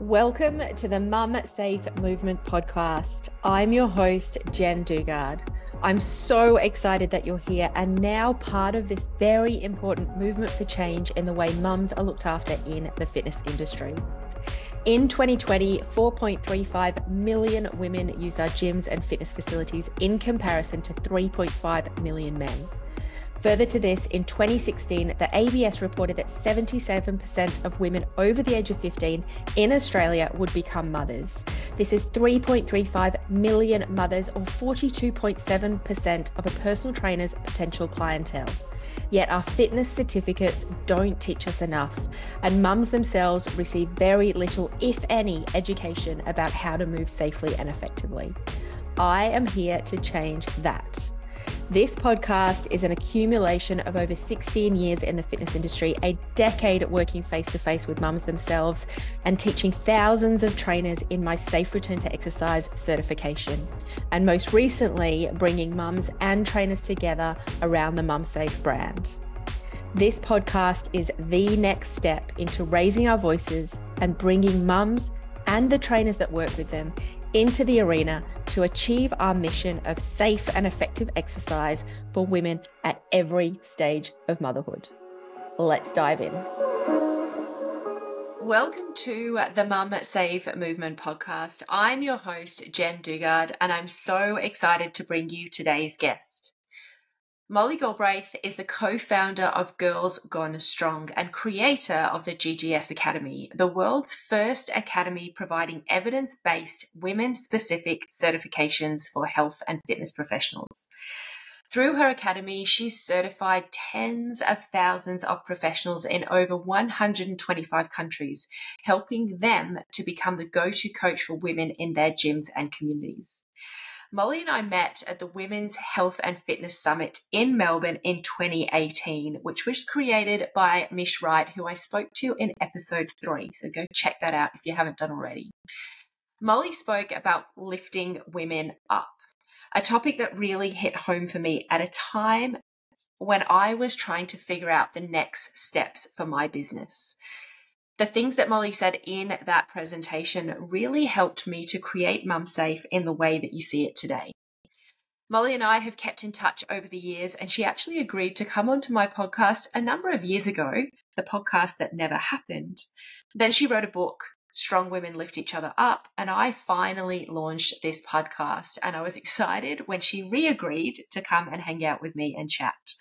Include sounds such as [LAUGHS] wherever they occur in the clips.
Welcome to the Mum Safe Movement podcast. I'm your host, Jen Dugard. I'm so excited that you're here and now part of this very important movement for change in the way mums are looked after in the fitness industry. In 2020, 4.35 million women used our gyms and fitness facilities in comparison to 3.5 million men. Further to this, in 2016, the ABS reported that 77% of women over the age of 15 in Australia would become mothers. This is 3.35 million mothers, or 42.7% of a personal trainer's potential clientele. Yet our fitness certificates don't teach us enough, and mums themselves receive very little, if any, education about how to move safely and effectively. I am here to change that. This podcast is an accumulation of over 16 years in the fitness industry, a decade working face to face with mums themselves, and teaching thousands of trainers in my Safe Return to Exercise certification. And most recently, bringing mums and trainers together around the Mum Safe brand. This podcast is the next step into raising our voices and bringing mums and the trainers that work with them into the arena to achieve our mission of safe and effective exercise for women at every stage of motherhood. Let's dive in. Welcome to the Mum Safe Movement podcast. I'm your host, Jen Dugard, and I'm so excited to bring you today's guest. Molly Galbraith is the co founder of Girls Gone Strong and creator of the GGS Academy, the world's first academy providing evidence based women specific certifications for health and fitness professionals. Through her academy, she's certified tens of thousands of professionals in over 125 countries, helping them to become the go to coach for women in their gyms and communities. Molly and I met at the Women's Health and Fitness Summit in Melbourne in 2018, which was created by Mish Wright, who I spoke to in episode three. So go check that out if you haven't done already. Molly spoke about lifting women up, a topic that really hit home for me at a time when I was trying to figure out the next steps for my business the things that Molly said in that presentation really helped me to create Mum Safe in the way that you see it today. Molly and I have kept in touch over the years, and she actually agreed to come onto my podcast a number of years ago, the podcast that never happened. Then she wrote a book, Strong Women Lift Each Other Up, and I finally launched this podcast. And I was [LAUGHS] excited when she re agreed to come and hang out with me and chat.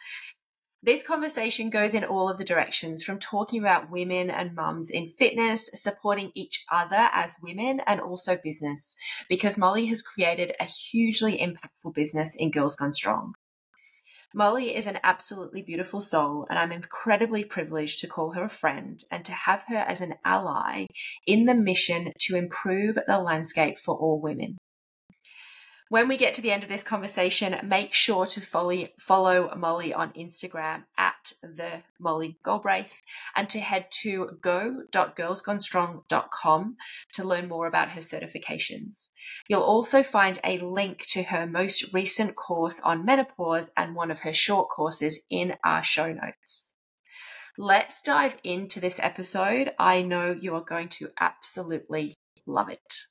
This conversation goes in all of the directions from talking about women and mums in fitness, supporting each other as women, and also business, because Molly has created a hugely impactful business in Girls Gone Strong. Molly is an absolutely beautiful soul, and I'm incredibly privileged to call her a friend and to have her as an ally in the mission to improve the landscape for all women. When we get to the end of this conversation, make sure to follow, follow Molly on Instagram at the Molly Galbraith and to head to go.girlsgonestrong.com to learn more about her certifications. You'll also find a link to her most recent course on menopause and one of her short courses in our show notes. Let's dive into this episode. I know you are going to absolutely love it.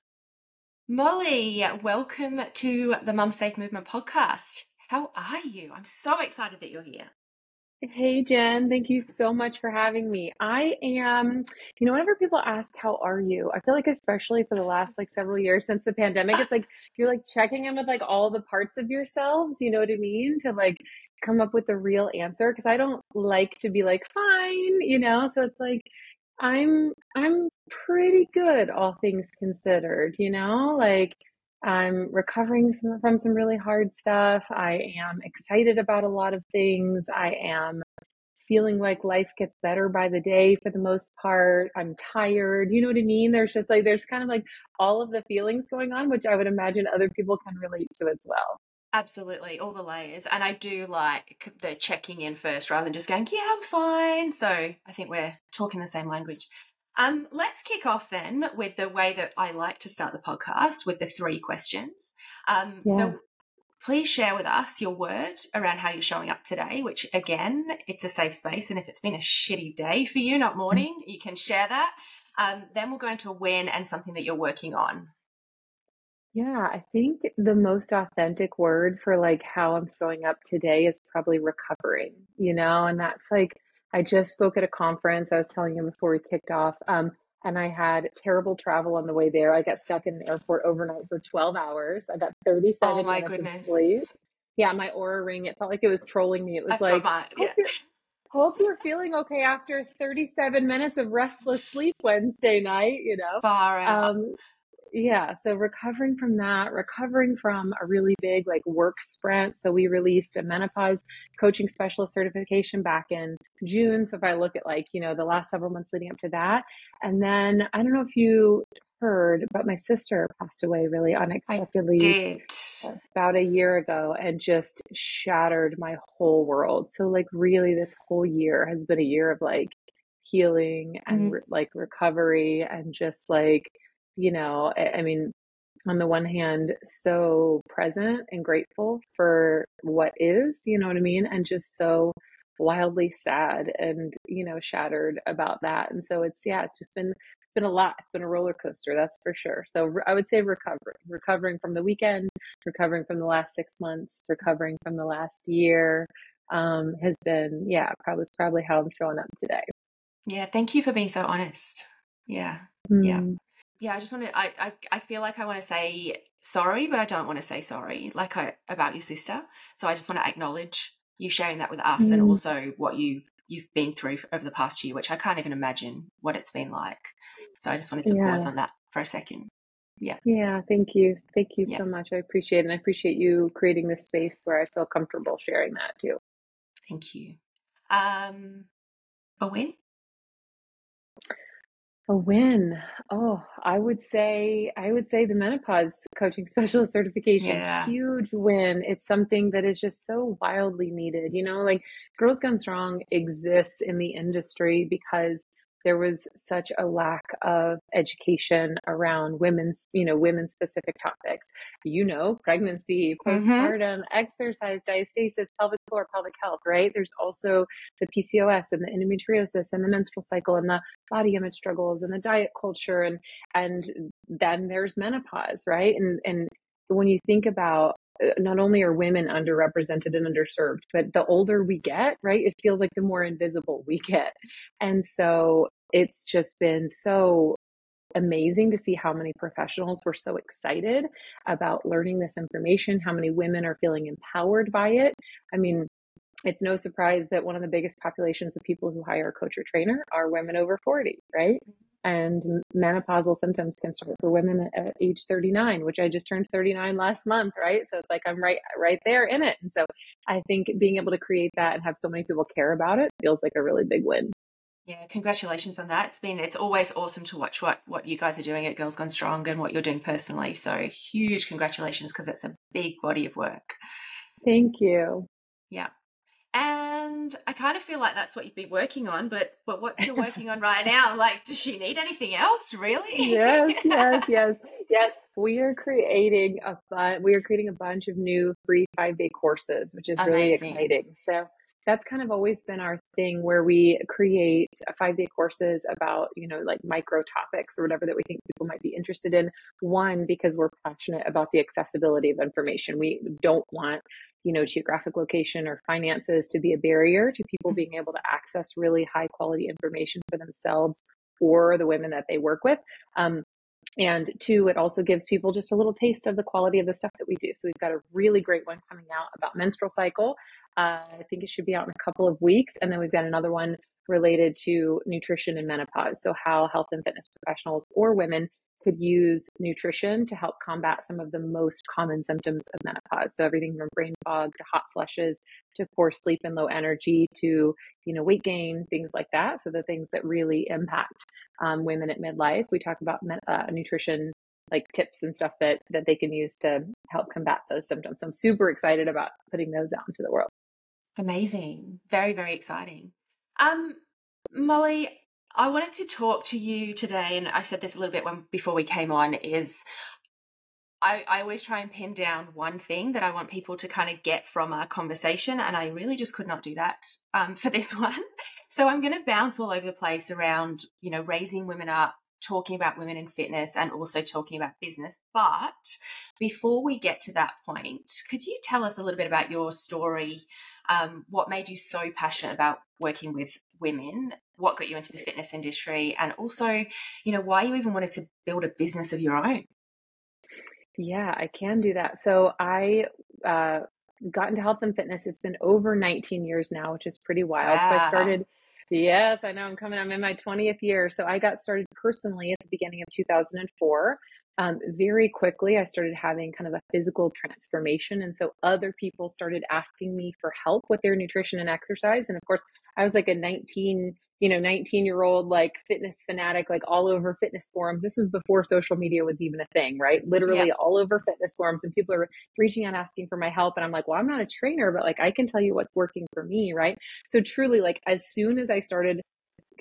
Molly, welcome to the Mum Safe Movement podcast. How are you? I'm so excited that you're here. Hey Jen, thank you so much for having me. I am, you know, whenever people ask how are you, I feel like especially for the last like several years since the pandemic, it's like [LAUGHS] you're like checking in with like all the parts of yourselves, you know what I mean? To like come up with the real answer because I don't like to be like fine, you know? So it's like I'm I'm pretty good, all things considered, you know? Like I'm recovering some, from some really hard stuff. I am excited about a lot of things. I am feeling like life gets better by the day for the most part. I'm tired. You know what I mean? There's just like, there's kind of like all of the feelings going on, which I would imagine other people can relate to as well. Absolutely, all the layers. And I do like the checking in first rather than just going, yeah, I'm fine. So I think we're talking the same language. Um, let's kick off then with the way that I like to start the podcast with the three questions. Um, yeah. So please share with us your word around how you're showing up today, which again, it's a safe space. And if it's been a shitty day for you, not morning, you can share that. Um, then we'll go into a win and something that you're working on. Yeah, I think the most authentic word for like how I'm showing up today is probably recovering, you know, and that's like I just spoke at a conference. I was telling you before we kicked off. Um, and I had terrible travel on the way there. I got stuck in the airport overnight for 12 hours. I got 37 oh my minutes goodness. of sleep. Yeah, my Oura ring, it felt like it was trolling me. It was I've like, my, yeah. hope, you're, hope you're feeling okay after 37 minutes of restless sleep Wednesday night, you know? Far out. Um, yeah so recovering from that recovering from a really big like work sprint. So we released a menopause coaching specialist certification back in june. So if i look at like you know the last several months leading up to that. And then i don't know if you heard but my sister passed away really unexpectedly about a year ago and just shattered my whole world. So like really this whole year has been a year of like healing and mm-hmm. re- like recovery and just like you know, I, I mean, on the one hand, so present and grateful for what is, you know what I mean? And just so wildly sad and, you know, shattered about that. And so it's, yeah, it's just been, it's been a lot. It's been a roller coaster, that's for sure. So I would say recovering, recovering from the weekend, recovering from the last six months, recovering from the last year um, has been, yeah, probably, probably how I'm showing up today. Yeah. Thank you for being so honest. Yeah. Mm. Yeah yeah, I just want to. I, I I feel like I want to say sorry, but I don't want to say sorry, like I, about your sister. So I just want to acknowledge you sharing that with us, mm. and also what you you've been through over the past year, which I can't even imagine what it's been like. So I just wanted to yeah. pause on that for a second. Yeah. Yeah. Thank you. Thank you yeah. so much. I appreciate it. And I appreciate you creating this space where I feel comfortable sharing that too. Thank you. Um, a win? A win. Oh, I would say I would say the menopause coaching [LAUGHS] specialist certification. Yeah. Huge win. It's something that is just so wildly needed. You know, like Girls Gone Strong exists in the industry because there was such a lack of education around women's, you know, women specific topics. You know, pregnancy, mm-hmm. postpartum, mm-hmm. exercise, diastasis, pelvic floor, pelvic health, right? There's also the PCOS and the endometriosis and the menstrual cycle and the body image struggles and the diet culture and and then there's menopause, right? And and when you think about Uh, not only are women underrepresented and underserved, but the older we get, right, it feels like the more invisible we get. And so it's just been so amazing to see how many professionals were so excited about learning this information, how many women are feeling empowered by it. I mean, it's no surprise that one of the biggest populations of people who hire a coach or trainer are women over 40, right? And menopausal symptoms can start for women at age 39, which I just turned 39 last month, right? So it's like I'm right right there in it. And so I think being able to create that and have so many people care about it feels like a really big win. Yeah, congratulations on that. It's been it's always awesome to watch what what you guys are doing at Girls Gone Strong and what you're doing personally. So huge congratulations because it's a big body of work. Thank you. Yeah. Kind of feel like that's what you've been working on, but but what's you're working on right now? [LAUGHS] Like, does she need anything else? Really? yes, [LAUGHS] yes, yes, yes. We are creating a fun. We are creating a bunch of new free five day courses, which is Amazing. really exciting. So that's kind of always been our thing where we create five day courses about, you know, like micro topics or whatever that we think people might be interested in. One, because we're passionate about the accessibility of information. We don't want, you know, geographic location or finances to be a barrier to people mm-hmm. being able to access really high quality information for themselves or the women that they work with. Um, and two, it also gives people just a little taste of the quality of the stuff that we do. So we've got a really great one coming out about menstrual cycle. Uh, I think it should be out in a couple of weeks. And then we've got another one related to nutrition and menopause. So how health and fitness professionals or women could use nutrition to help combat some of the most common symptoms of menopause. So everything from brain fog to hot flushes to poor sleep and low energy to you know weight gain, things like that. So the things that really impact um, women at midlife. We talk about uh, nutrition like tips and stuff that that they can use to help combat those symptoms. So I'm super excited about putting those out into the world. Amazing. Very, very exciting. Um, Molly, I wanted to talk to you today, and I said this a little bit when before we came on, is I, I always try and pin down one thing that I want people to kind of get from our conversation, and I really just could not do that um, [LAUGHS] for this one. So I'm going to bounce all over the place around, you know, raising women up talking about women in fitness and also talking about business. But before we get to that point, could you tell us a little bit about your story? Um, what made you so passionate about working with women? What got you into the fitness industry? And also, you know, why you even wanted to build a business of your own? Yeah, I can do that. So I uh, got into health and fitness. It's been over 19 years now, which is pretty wild. Wow. So I started Yes, I know. I'm coming. I'm in my 20th year. So I got started personally at the beginning of 2004. Um, very quickly, I started having kind of a physical transformation. And so other people started asking me for help with their nutrition and exercise. And of course, I was like a 19 you know 19 year old like fitness fanatic like all over fitness forums this was before social media was even a thing right literally yeah. all over fitness forums and people are reaching out asking for my help and i'm like well i'm not a trainer but like i can tell you what's working for me right so truly like as soon as i started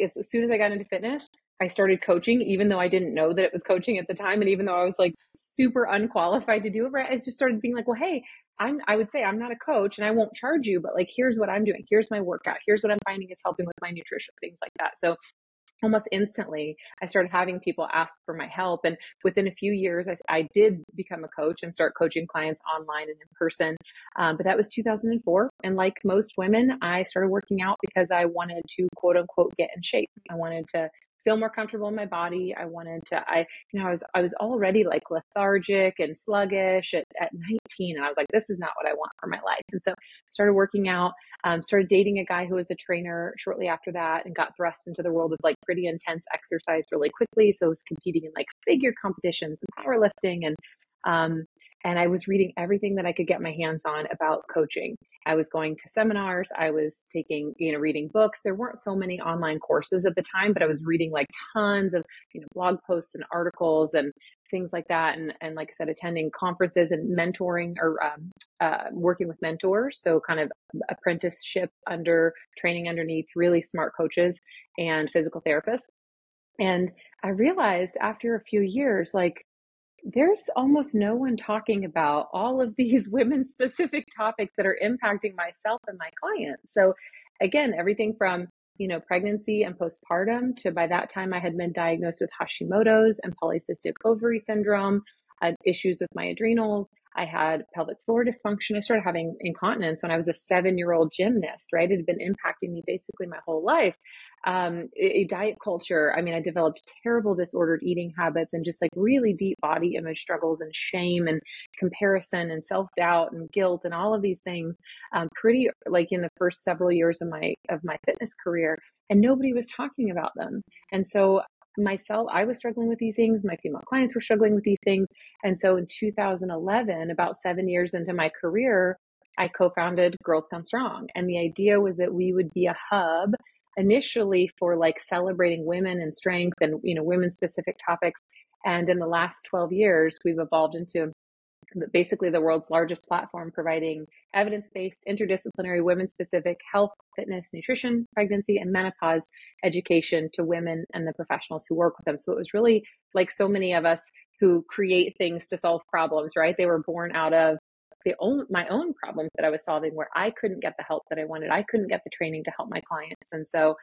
as soon as i got into fitness I started coaching, even though I didn't know that it was coaching at the time. And even though I was like super unqualified to do it, right? I just started being like, well, hey, I'm, I would say I'm not a coach and I won't charge you, but like, here's what I'm doing. Here's my workout. Here's what I'm finding is helping with my nutrition, things like that. So almost instantly i started having people ask for my help and within a few years i, I did become a coach and start coaching clients online and in person um, but that was 2004 and like most women i started working out because i wanted to quote unquote get in shape i wanted to feel more comfortable in my body. I wanted to, I, you know, I was, I was already like lethargic and sluggish at, at 19. And I was like, this is not what I want for my life. And so started working out, um, started dating a guy who was a trainer shortly after that and got thrust into the world of like pretty intense exercise really quickly. So I was competing in like figure competitions and powerlifting and, um, and I was reading everything that I could get my hands on about coaching. I was going to seminars. I was taking, you know, reading books. There weren't so many online courses at the time, but I was reading like tons of, you know, blog posts and articles and things like that. And, and like I said, attending conferences and mentoring or um, uh, working with mentors. So kind of apprenticeship under training underneath really smart coaches and physical therapists. And I realized after a few years, like, there's almost no one talking about all of these [LAUGHS] women specific topics that are impacting myself and my clients. So again, everything from you know pregnancy and postpartum to by that time I had been diagnosed with Hashimoto's and polycystic ovary syndrome, had issues with my adrenals. I had pelvic floor dysfunction. I started having incontinence when I was a seven year old gymnast, right? It had been impacting me basically my whole life um, a diet culture. I mean, I developed terrible disordered eating habits and just like really deep body image struggles and shame and comparison and self doubt and guilt and all of these things. Um, pretty like in the first several years of my of my fitness career, and nobody was talking about them. And so myself, I was struggling with these things. My female clients were struggling with these things. And so in 2011, about seven years into my career, I co founded Girls Gone Strong. And the idea was that we would be a hub initially for like celebrating women and strength and you know women specific topics and in the last 12 years we've evolved into basically the world's largest platform providing evidence-based interdisciplinary women-specific health fitness nutrition pregnancy and menopause education to women and the professionals who work with them so it was really like so many of us who create things to solve problems right they were born out of the own my own problems that I was solving where I couldn't get the help that I wanted. I couldn't get the training to help my clients. And so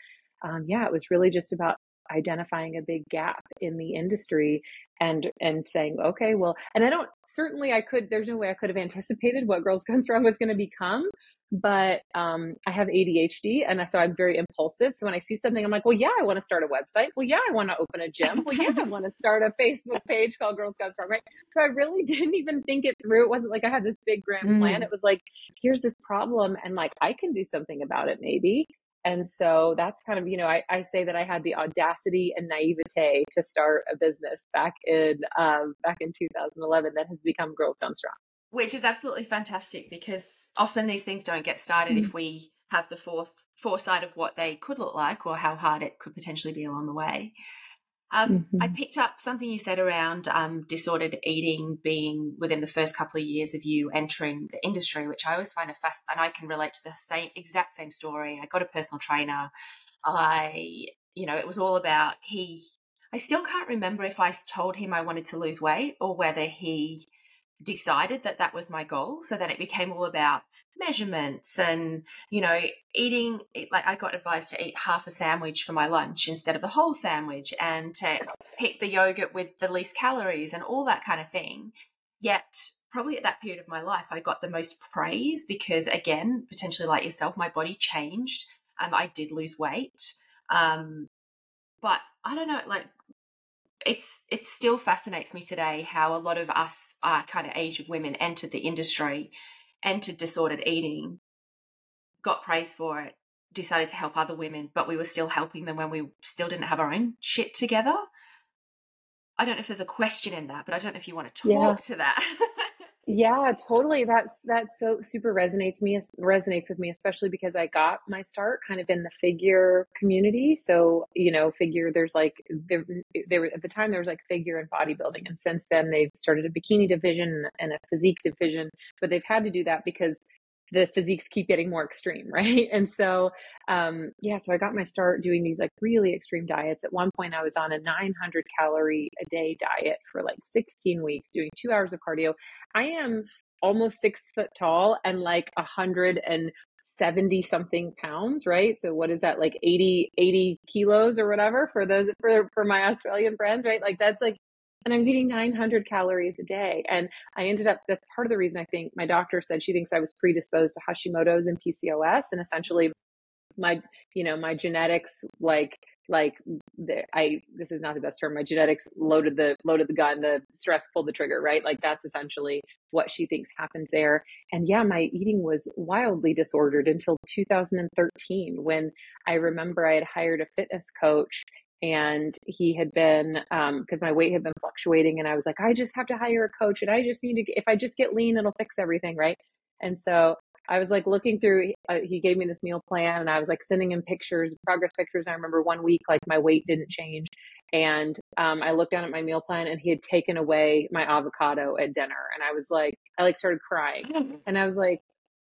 um, yeah, it was really just about identifying a big gap in the industry and and saying okay well and i don't certainly i could there's no way i could have anticipated what girls gone strong was going to become but um, I have ADHD, and so I'm very impulsive. So when I see something, I'm like, well, yeah, I want to start a website. Well, yeah, I want to open a gym. Well, yeah, I [LAUGHS] want to start a Facebook page called Girls Gone Strong, right? So I really [LAUGHS] didn't even think it through. It wasn't like I had this big grand mm. plan. It was like, here's this problem, and like I can do something about it, maybe. And so that's kind of, you know, I, I say that I had the audacity and naivete to start a business back in um, back in 2011 that has become Girls Gone Strong which is absolutely fantastic because often these things don't get started mm. if we have the forth, foresight of what they could look like or how hard it could potentially be along the way. Um, mm-hmm. I picked up something you said around um, disordered eating being within the first couple of years of you entering the industry, which I always find a fast, and I can relate to the same exact same story. I got a personal trainer. I, you know, it was all about he. I still can't remember if I told him I wanted to lose weight or whether he decided that that was my goal so that it became all about measurements and you know eating like i got advised to eat half a sandwich for my lunch instead of the whole sandwich and to pick the yogurt with the least calories and all that kind of thing. Yet probably at that period of my life i got the most praise because again potentially like yourself my body changed. Um, i did lose weight. Um, but i don't know like it's it still fascinates me today how a lot of us our kind of age of women entered the industry entered disordered eating got praise for it decided to help other women but we were still helping them when we still didn't have our own shit together i don't know if there's a question in that but i don't know if you want to talk yeah. to that [LAUGHS] Yeah, totally. That's that so super resonates me resonates with me, especially because I got my start kind of in the figure community. So you know, figure there's like there there at the time there was like figure and bodybuilding, and since then they've started a bikini division and a physique division. But they've had to do that because the physiques keep getting more extreme, [LAUGHS] right? And so, um, yeah, so I got my start doing these like really extreme diets. At one point, I was on a 900 calorie a day diet for like 16 weeks, doing two hours of cardio. I am almost six foot tall and like a hundred and 70 something pounds, right? So what is that like 80 80 kilos or whatever for those for for my Australian friends, right? Like that's like and I was eating 900 calories a day. And I ended up, that's part of the reason I think my doctor said she thinks I was predisposed to Hashimoto's and PCOS. And essentially, my, you know, my genetics, like, like the, I, this is not the best term. My genetics loaded the, loaded the gun, the stress pulled the trigger, right? Like that's essentially what she thinks happened there. And yeah, my eating was wildly disordered until 2013 when I remember I had hired a fitness coach and he had been because um, my weight had been fluctuating and i was like i just have to hire a coach and i just need to if i just get lean it'll fix everything right and so i was like looking through uh, he gave me this meal plan and i was like sending him pictures progress pictures and i remember one week like my weight didn't change and um, i looked down at my meal plan and he had taken away my avocado at dinner and i was like i like started crying and i was like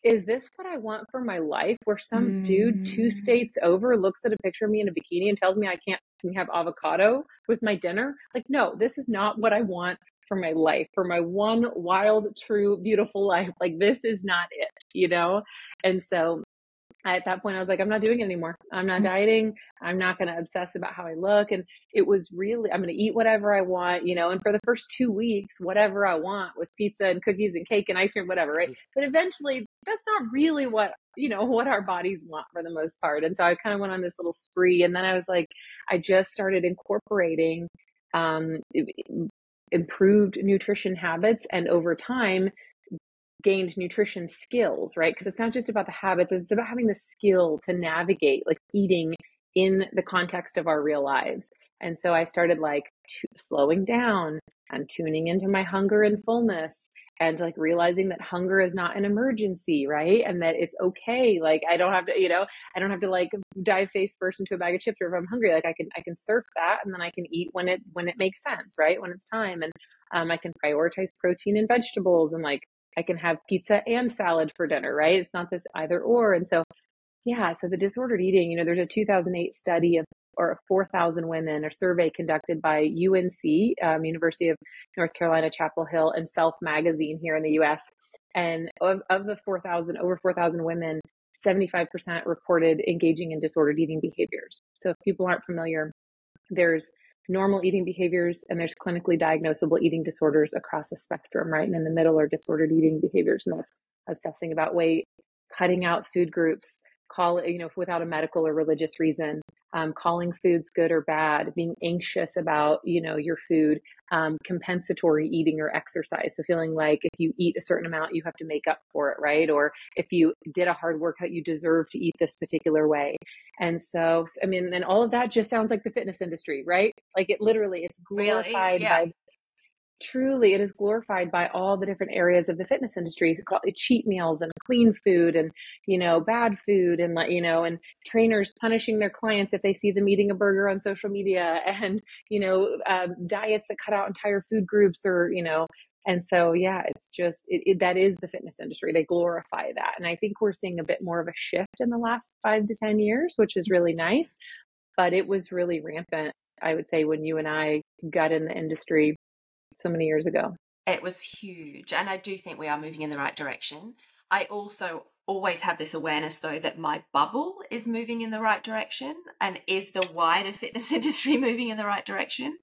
is this what I want for my life? Where some mm. dude two mm. states over looks at a picture of me in a bikini and tells me I can't have avocado with my dinner? Like, no, this is not what I want for my life, for my one wild, true, beautiful life. Like, this is not it, you know? And so at that point, I was like, I'm not doing it anymore. I'm not mm. dieting. I'm not going to obsess about how I look. And it was really, I'm going to eat whatever I want, you know. And for the first two weeks, whatever I want was pizza and cookies and cake and ice cream, whatever, right? But eventually, that's not really what, you know, what our bodies want for the most part. And so I kind of went on this little spree. And then I was like, I just started incorporating um, improved nutrition habits. And over time, gained nutrition skills, right? Because it's not just about the habits, it's about having the skill to navigate like eating in the context of our real lives. And so I started like t- slowing down and tuning into my hunger and fullness and like realizing that hunger is not an emergency, right? And that it's okay. Like I don't have to, you know, I don't have to like dive face first into a bag of chips or if I'm hungry, like I can I can surf that and then I can eat when it when it makes sense, right? When it's time. And um, I can prioritize protein and vegetables and like I can have pizza and salad for dinner, right? It's not this either or. And so, yeah, so the disordered eating, you know, there's a 2008 study of or 4,000 women, a survey conducted by UNC, um, University of North Carolina, Chapel Hill, and Self Magazine here in the US. And of, of the 4,000, over 4,000 women, 75% reported engaging in disordered eating behaviors. So if people aren't familiar, there's normal eating behaviors and there's clinically diagnosable eating disorders across a spectrum, right? And in the middle are disordered eating behaviors, and that's obsessing about weight, cutting out food groups, call it, you know, without a medical or religious reason, um, calling foods good or bad, being anxious about, you know, your food, um, compensatory eating or exercise. So feeling like if you eat a certain amount, you have to make up for it, right? Or if you did a hard workout, you deserve to eat this particular way. And so, I mean, and all of that just sounds like the fitness industry, right? Like it literally, it's glorified really? yeah. by truly it is glorified by all the different areas of the fitness industry. It's called cheat meals and clean food and you know bad food and you know and trainers punishing their clients if they see them eating a burger on social media [LAUGHS] and you know um, diets that cut out entire food groups or you know and so yeah it's just it, it, that is the fitness industry. They glorify that. And i think we're seeing a bit more of a shift in the last five to ten years which is really nice but it was really rampant i would say when you and i got in the industry so many years ago. It was huge. And I do think we are moving in the right direction. I also always have this awareness though that my bubble is moving in the right direction and is the wider [LAUGHS] fitness industry moving in the right direction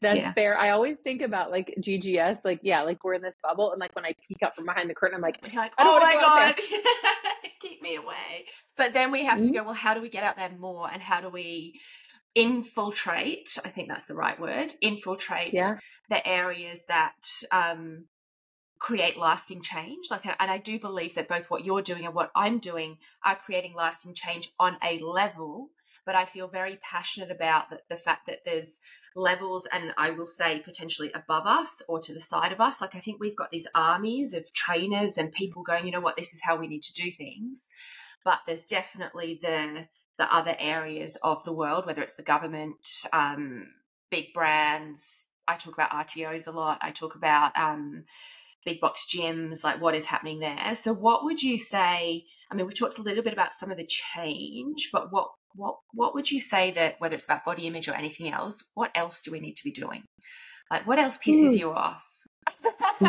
that's yeah. fair i always think about like ggs like yeah like we're in this bubble and like when i peek out from behind the curtain i'm like, like oh my god [LAUGHS] keep me away but then we have mm-hmm. to go well how do we get out there more and how do we infiltrate i think that's the right word infiltrate yeah. the areas that um create lasting change. Like and i do believe that both what you're doing and what i'm doing are creating lasting change on a level but i feel very passionate about the, the fact that there's levels and i will say potentially above us or to the side of us. Like i think we've got these armies of trainers and people going you know what? This is how we need to do things. But there's definitely the the other areas of the world whether it's the government um, big brands i talk about rtos a lot i talk about um, big box gyms, like what is happening there. So what would you say? I mean, we talked a little bit about some of the change, but what what what would you say that whether it's about body image or anything else, what else do we need to be doing? Like what else pisses mm. you off? [LAUGHS]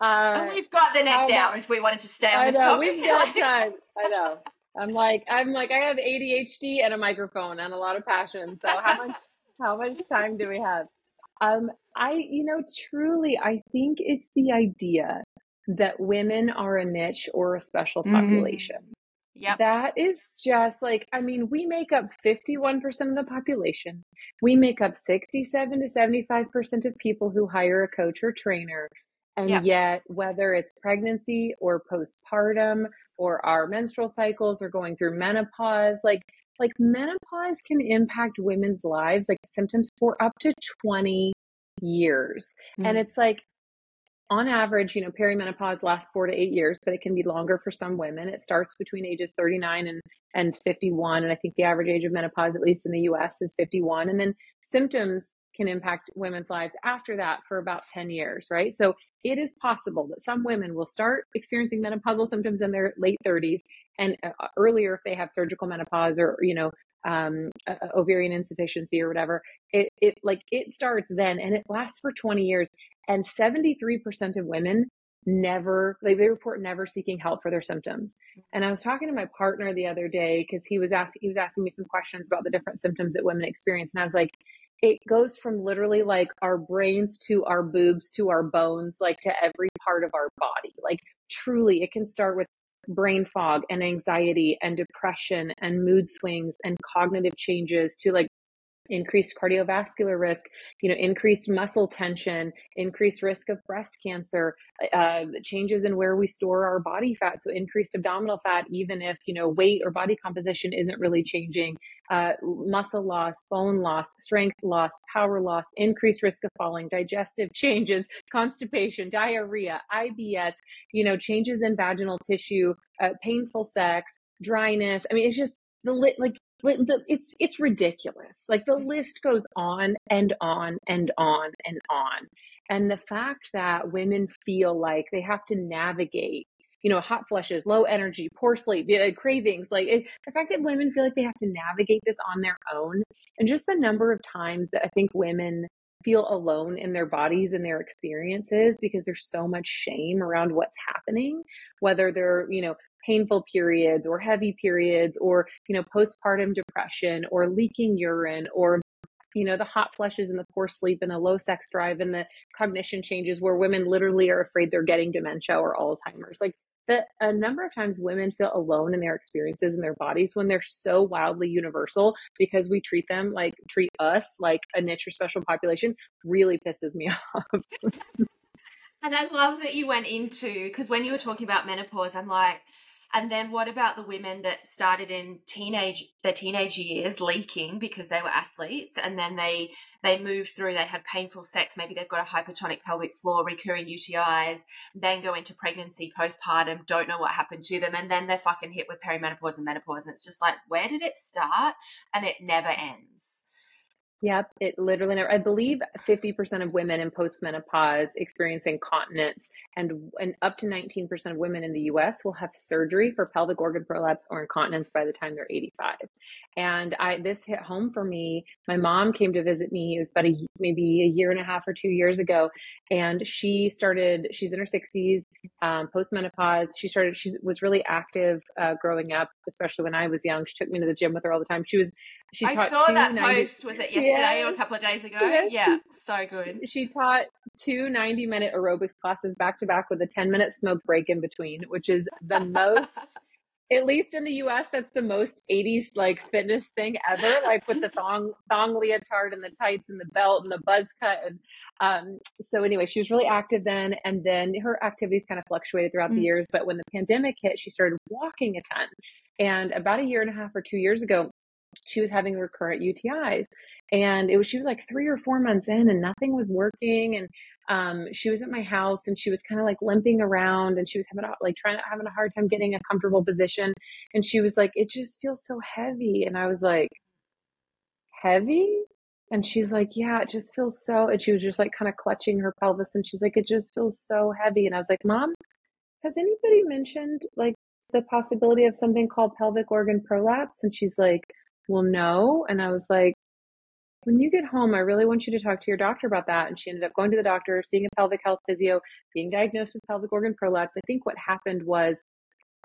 uh, we've got the next hour if we wanted to stay on I this know, topic. We've got [LAUGHS] time. I know. I'm like I'm like I have ADHD and a microphone and a lot of passion. So how much [LAUGHS] how much time do we have? Um, I, you know, truly, I think it's the idea that women are a niche or a special mm-hmm. population. Mm. Yep. That is just like, I mean, we make up 51% of the population. We make up 67 to 75% of people who hire a coach or trainer. And yep. yet, whether it's pregnancy or postpartum or our menstrual cycles or going through menopause, like like menopause can impact women's lives, like symptoms for up to 20 years. Mm-hmm. And it's like, on average, you know, perimenopause lasts four to eight years, but it can be longer for some women. It starts between ages 39 and, and 51. And I think the average age of menopause, at least in the US, is 51. And then symptoms can impact women's lives after that for about 10 years, right? So it is possible that some women will start experiencing menopausal symptoms in their late 30s and uh, uh, earlier if they have surgical menopause or you know um, uh, ovarian insufficiency or whatever it, it like it starts then and it lasts for 20 years and 73% of women never like they report never seeking help for their symptoms and i was talking to my partner the other day because he was asking he was asking me some questions about the different symptoms that women experience and i was like it goes from literally like our brains to our boobs to our bones like to every part of our body. Like truly it can start with brain fog and anxiety and depression and mood swings and cognitive changes to like increased cardiovascular risk, you know, increased muscle tension, increased risk of breast cancer, uh, changes in where we store our body fat. So increased abdominal fat, even if, you know, weight or body composition isn't really changing, uh, muscle loss, bone loss, strength loss, power loss, increased risk of falling, digestive [LAUGHS] changes, constipation, diarrhea, IBS, you know, changes in vaginal tissue, uh, painful sex, dryness. I mean, it's just the lit like it's it's ridiculous. Like the mm. list goes on and on and on and on. And the fact that women feel like they have to navigate, you know, hot flushes, low energy, poor sleep, eh, cravings, like it, the fact that women feel like they have to navigate this on their own, and just the number of times that I think women feel alone in their bodies and their experiences because there's so much shame around what's happening whether they're you know painful periods or heavy periods or, you know, postpartum depression or leaking urine or you know the hot flushes and the poor sleep and the low sex drive and the cognition changes where women literally are afraid they're getting dementia or alzheimer's. Like the a number of times women feel alone in their experiences in their bodies when they're so wildly universal because we treat them like treat us like a niche or special population really pisses me [LAUGHS] off. And i love that you went into because when you were talking about menopause i'm like and then what about the women that started in teenage their teenage years leaking because they were athletes and then they they moved through they had painful sex maybe they've got a hypertonic pelvic floor recurring UTIs then go into pregnancy postpartum don't know what happened to them and then they're fucking hit with perimenopause and menopause and it's just like where did it start? And it never ends Yep, it literally never. I believe 50% of women in postmenopause experience incontinence, and, and up to 19% of women in the US will have surgery for pelvic organ prolapse or incontinence by the time they're 85. And I this hit home for me. My mom came to visit me. It was about a, maybe a year and a half or two years ago, and she started. She's in her 60s, um, postmenopause. She started. She was really active uh, growing up, especially when I was young. She took me to the gym with her all the time. She was she I saw that post. Was it yesterday or a couple of days ago? Yeah, yeah she, so good. She, she, taught two 90 minute aerobics classes back to back with a 10 minute smoke break in between, which is the [LAUGHS] most. at least in the US, that's the most 80s like fitness thing ever, like with the thong thong leotard and the tights and the belt and the buzz cut. And um, so anyway, she was really active then, and then her activities kind of fluctuated throughout mm. the years. But when the pandemic hit, she started walking a ton. And about a year and a half or two years ago, she was having recurrent UTIs. And it was she was like three or four months in and nothing was working. And um, she was at my house and she was kind of like limping around and she was having a, like trying to having a hard time getting a comfortable position. And she was like, it just feels so heavy. And I was like, heavy? And she's like, yeah, it just feels so. And she was just like kind of clutching her pelvis and she's like, it just feels so heavy. And I was like, mom, has anybody mentioned like the possibility of something called pelvic organ prolapse? And she's like, well, no. And I was like, when you get home, I really want you to talk to your doctor about that. And she ended up going to the doctor, seeing a pelvic health physio, being diagnosed with pelvic organ prolapse. I think what happened was,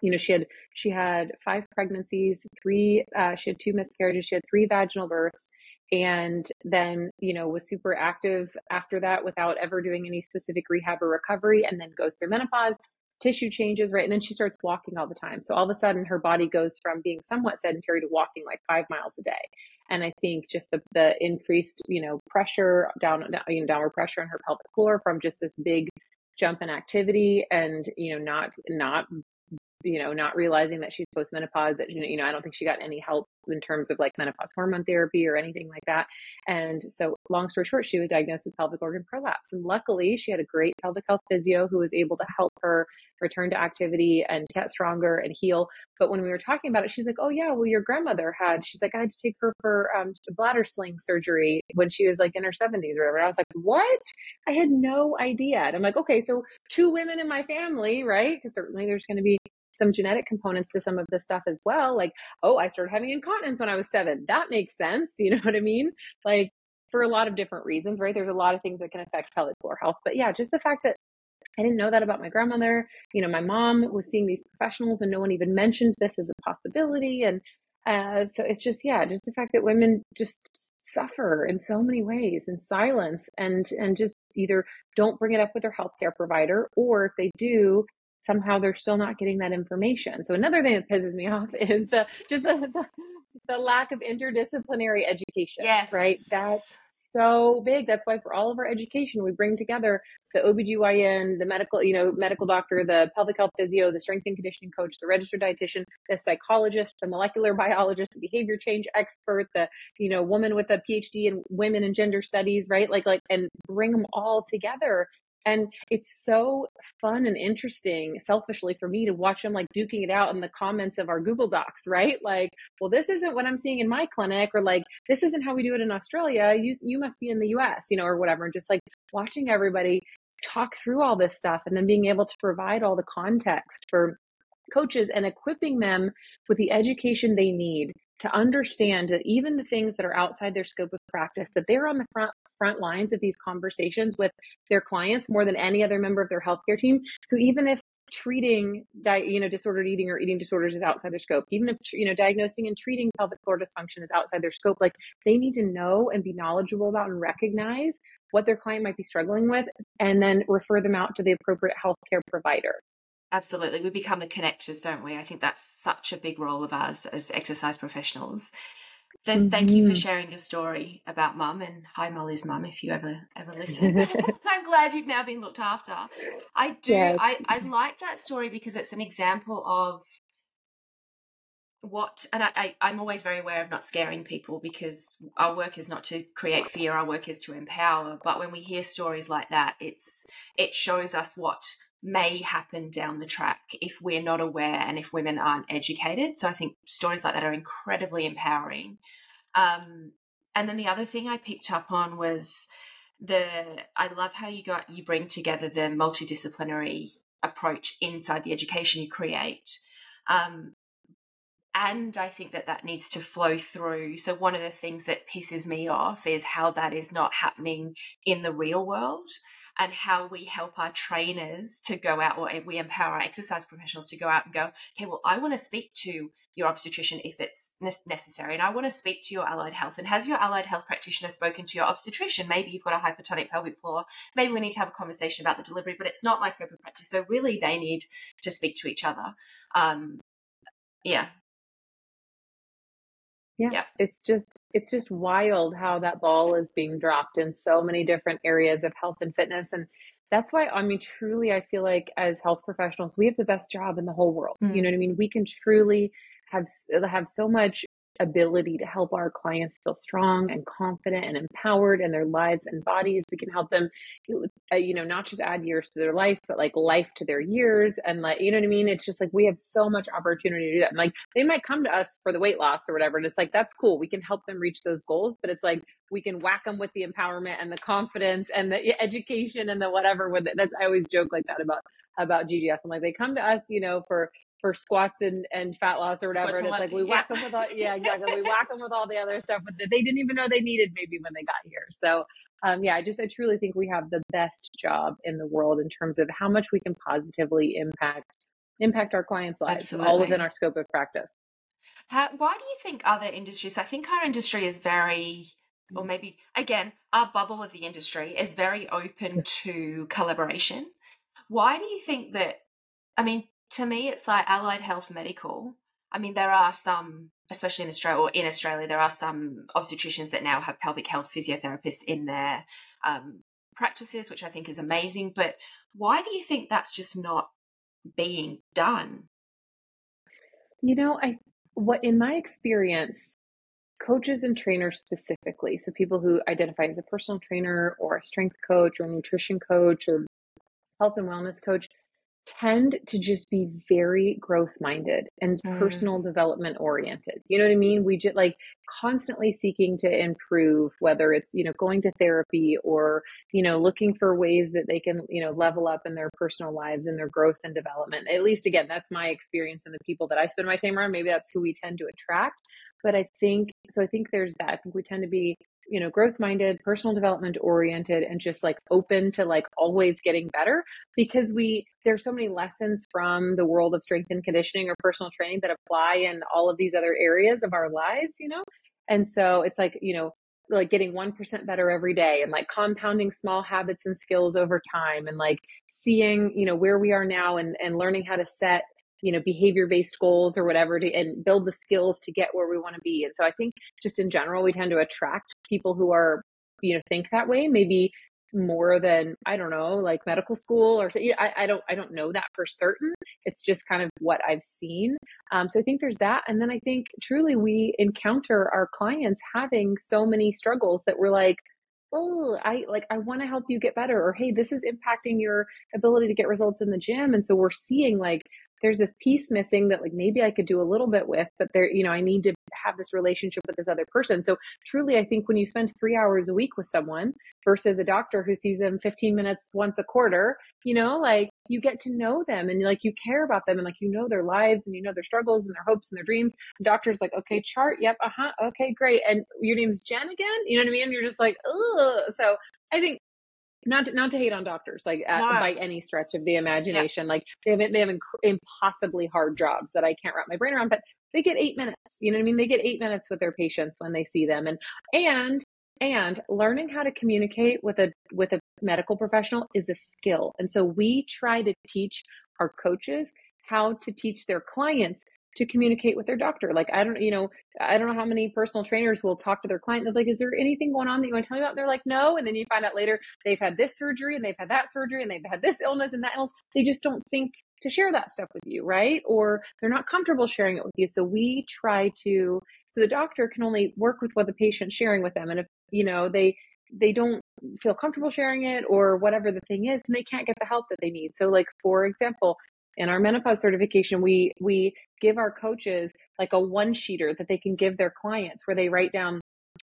you know, she had she had five pregnancies, three uh, she had two miscarriages, she had three vaginal births, and then you know was super active after that without ever doing any specific rehab or recovery, and then goes through menopause, tissue changes, right? And then she starts walking all the time. So all of a sudden, her body goes from being somewhat sedentary to walking like five miles a day. And I think just the, the increased, you know, pressure down, you know, downward pressure on her pelvic floor from just this big jump in activity and, you know, not, not you know, not realizing that she's postmenopause, that, you know, I don't think she got any help in terms of like menopause hormone therapy or anything like that. And so, long story short, she was diagnosed with pelvic organ prolapse. And luckily, she had a great pelvic health physio who was able to help her return to activity and get stronger and heal. But when we were talking about it, she's like, Oh, yeah, well, your grandmother had, she's like, I had to take her for um, bladder sling surgery when she was like in her 70s or whatever. And I was like, What? I had no idea. And I'm like, Okay, so two women in my family, right? Because certainly there's going to be some genetic components to some of this stuff as well. Like, oh, I started having incontinence when I was seven. That makes sense. You [LAUGHS] know what I mean? Like, for a lot of different reasons, right? There's a lot of things that can affect pelvic floor health. But yeah, just the fact that I didn't know that about my grandmother. You know, my mom was seeing these professionals and no one even mentioned this as a possibility. And uh, so it's just, yeah, just the fact that women just suffer in so many ways in silence and and just either don't bring it up with their healthcare provider or if they do somehow they're still not getting that information. So another thing that pisses me [LAUGHS] off is the just the, the, the lack of interdisciplinary education. Yes. Right. That's so big. That's why for all of our education, we bring together the OBGYN, the medical, you know, medical doctor, the pelvic health physio, the strength and conditioning coach, the registered dietitian, the psychologist, the molecular [LAUGHS] biologist, the behavior change expert, the, you know, woman with a PhD in women and gender studies, right? Like, like, and bring them all together and it's so fun and interesting, selfishly for me to watch them like duking it out in the comments of our Google Docs, right? Like, well, this isn't what I'm seeing in my clinic, or like, this isn't how we do it in Australia. You, you must be in the US, you know, or whatever. And just like watching everybody talk through all this stuff and then being able to provide all the context for coaches and equipping them with the education they need to understand that even the things that are outside their scope of practice that they're on the front front lines of these conversations with their clients more than any other member of their healthcare team. So even if treating you know disordered eating or eating disorders is outside their scope even if you know diagnosing and treating pelvic floor dysfunction is outside their scope like they need to know and be knowledgeable about and recognize what their client might be struggling with and then refer them out to the appropriate healthcare provider Absolutely. We become the connectors, don't we? I think that's such a big role of ours as exercise professionals. Mm-hmm. Thank you for mm-hmm. sharing your story about mum and hi Molly's mum if you ever ever listen. [LAUGHS] [LAUGHS] I'm glad you've now been looked after. I do yeah. I, I like that story because it's an example of what and I, I, am always very aware of not scaring people because our work is not to create fear, our work is to empower. But when we hear stories like that, it's it shows us what may happen down the track if we're not aware and if women aren't educated. So I think stories like that are incredibly empowering. Um, and then the other thing I picked up on was the I love how you got you bring together the multidisciplinary approach inside the education you create. Um, and I think that that needs to flow through. So, one of the things that pisses me off is how that is not happening in the real world and how we help our trainers to go out or we empower our exercise professionals to go out and go, okay, well, I want to speak to your obstetrician if it's necessary, and I want to speak to your allied health. And has your allied health practitioner spoken to your obstetrician? Maybe you've got a hypertonic pelvic floor. Maybe we need to have a conversation about the delivery, but it's not my scope of practice. So, really, they need to speak to each other. Um, yeah, yeah, yeah, it's just it's just wild how that ball is being dropped in so many different areas of health and fitness and that's why i mean truly i feel like as health professionals we have the best job in the whole world mm. you know what i mean we can truly have have so much ability to help our clients feel strong and confident and empowered in their lives and bodies. We can help them, uh, you know, not just add years to their life, but like life to their years. And like, you know what I mean? It's just like we have so much opportunity to do that. And like they might come to us for the weight loss or whatever. And it's like, that's cool. We can help them reach those goals, but it's like we can whack them with the empowerment and the confidence and the education and the whatever with it. That's, I always joke like that about about GGS. I'm like, they come to us, you know, for for squats and, and fat loss or whatever. and it's like we whack yeah. them with all yeah, [LAUGHS] exactly. we whack them with all the other stuff that they didn't even know they needed maybe when they got here. So um, yeah, I just I truly think we have the best job in the world in terms of how much we can positively impact impact our clients' lives, Absolutely. all within our scope of practice. How, why do you think other industries? I think our industry is very or maybe again our bubble of the industry is very open to collaboration why do you think that i mean to me, it's like allied health medical. I mean, there are some, especially in Australia or in Australia, there are some obstetricians that now have pelvic health physiotherapists in their um, practices, which I think is amazing. But why do you think that's just not being done? You know, I what in my experience, coaches and trainers specifically, so people who identify as a personal trainer or a strength coach or a nutrition coach or health and wellness coach, tend to just be very growth minded and mm. personal development oriented. You know what I mean? We just like constantly seeking to improve, whether it's, you know, going to therapy or, you know, looking for ways that they can, you know, level up in their personal lives and their growth and development. At least, again, that's my experience and the people that I spend my time around. Maybe that's who we tend to attract. But I think, so I think there's that. I think we tend to be you know growth minded personal development oriented and just like open to like always getting better because we there's so many lessons from the world of strength and conditioning or personal training that apply in all of these other areas of our lives you know? And so it's like you know like getting 1% better every day and like compounding small habits and skills over time and like seeing you know where we are now and and learning how to set you know behavior based goals or whatever to and build the skills to get where we want to be. And so i think just in general we tend to attract people who are you know think that way maybe more than i don't know like medical school or I, I don't i don't know that for certain. It's just kind of what i've seen. Um, so i think there's that. And then i think truly we encounter our clients having so many struggles that we're like oh i like i want to help you get better or hey this is impacting your ability to get results in the gym. And so we're seeing like there's this piece missing that like maybe I could do a little bit with, but there, you know, I need to have this relationship with this other person. So truly, I think when you spend three hours a week with someone versus a doctor who sees them 15 minutes once a quarter, you know, like you get to know them and like you care about them and like you know their lives and you know their struggles and their hopes and their dreams. The doctor's like, okay, chart, yep, uh huh, okay, great. And your name's Jen again, you know what I mean? You're just like, oh. So I think not to, not to hate on doctors like at, by any stretch of the imagination yeah. like they have they have inc- impossibly hard jobs that i can't wrap my brain around but they get eight minutes you know what i mean they get eight minutes with their patients when they see them and and and learning how to communicate with a with a medical professional is a skill and so we try to teach our coaches how to teach their clients to communicate with their doctor. Like, I don't, you know, I don't know how many personal trainers will talk to their client. They're like, is there anything going on that you want to tell me about? And they're like, no. And then you find out later they've had this surgery and they've had that surgery and they've had this illness and that illness. They just don't think to share that stuff with you, right? Or they're not comfortable sharing it with you. So we try to, so the doctor can only work with what the patient's sharing with them. And if, you know, they, they don't feel comfortable sharing it or whatever the thing is, and they can't get the help that they need. So like, for example, in our menopause certification we we give our coaches like a one sheeter that they can give their clients where they write down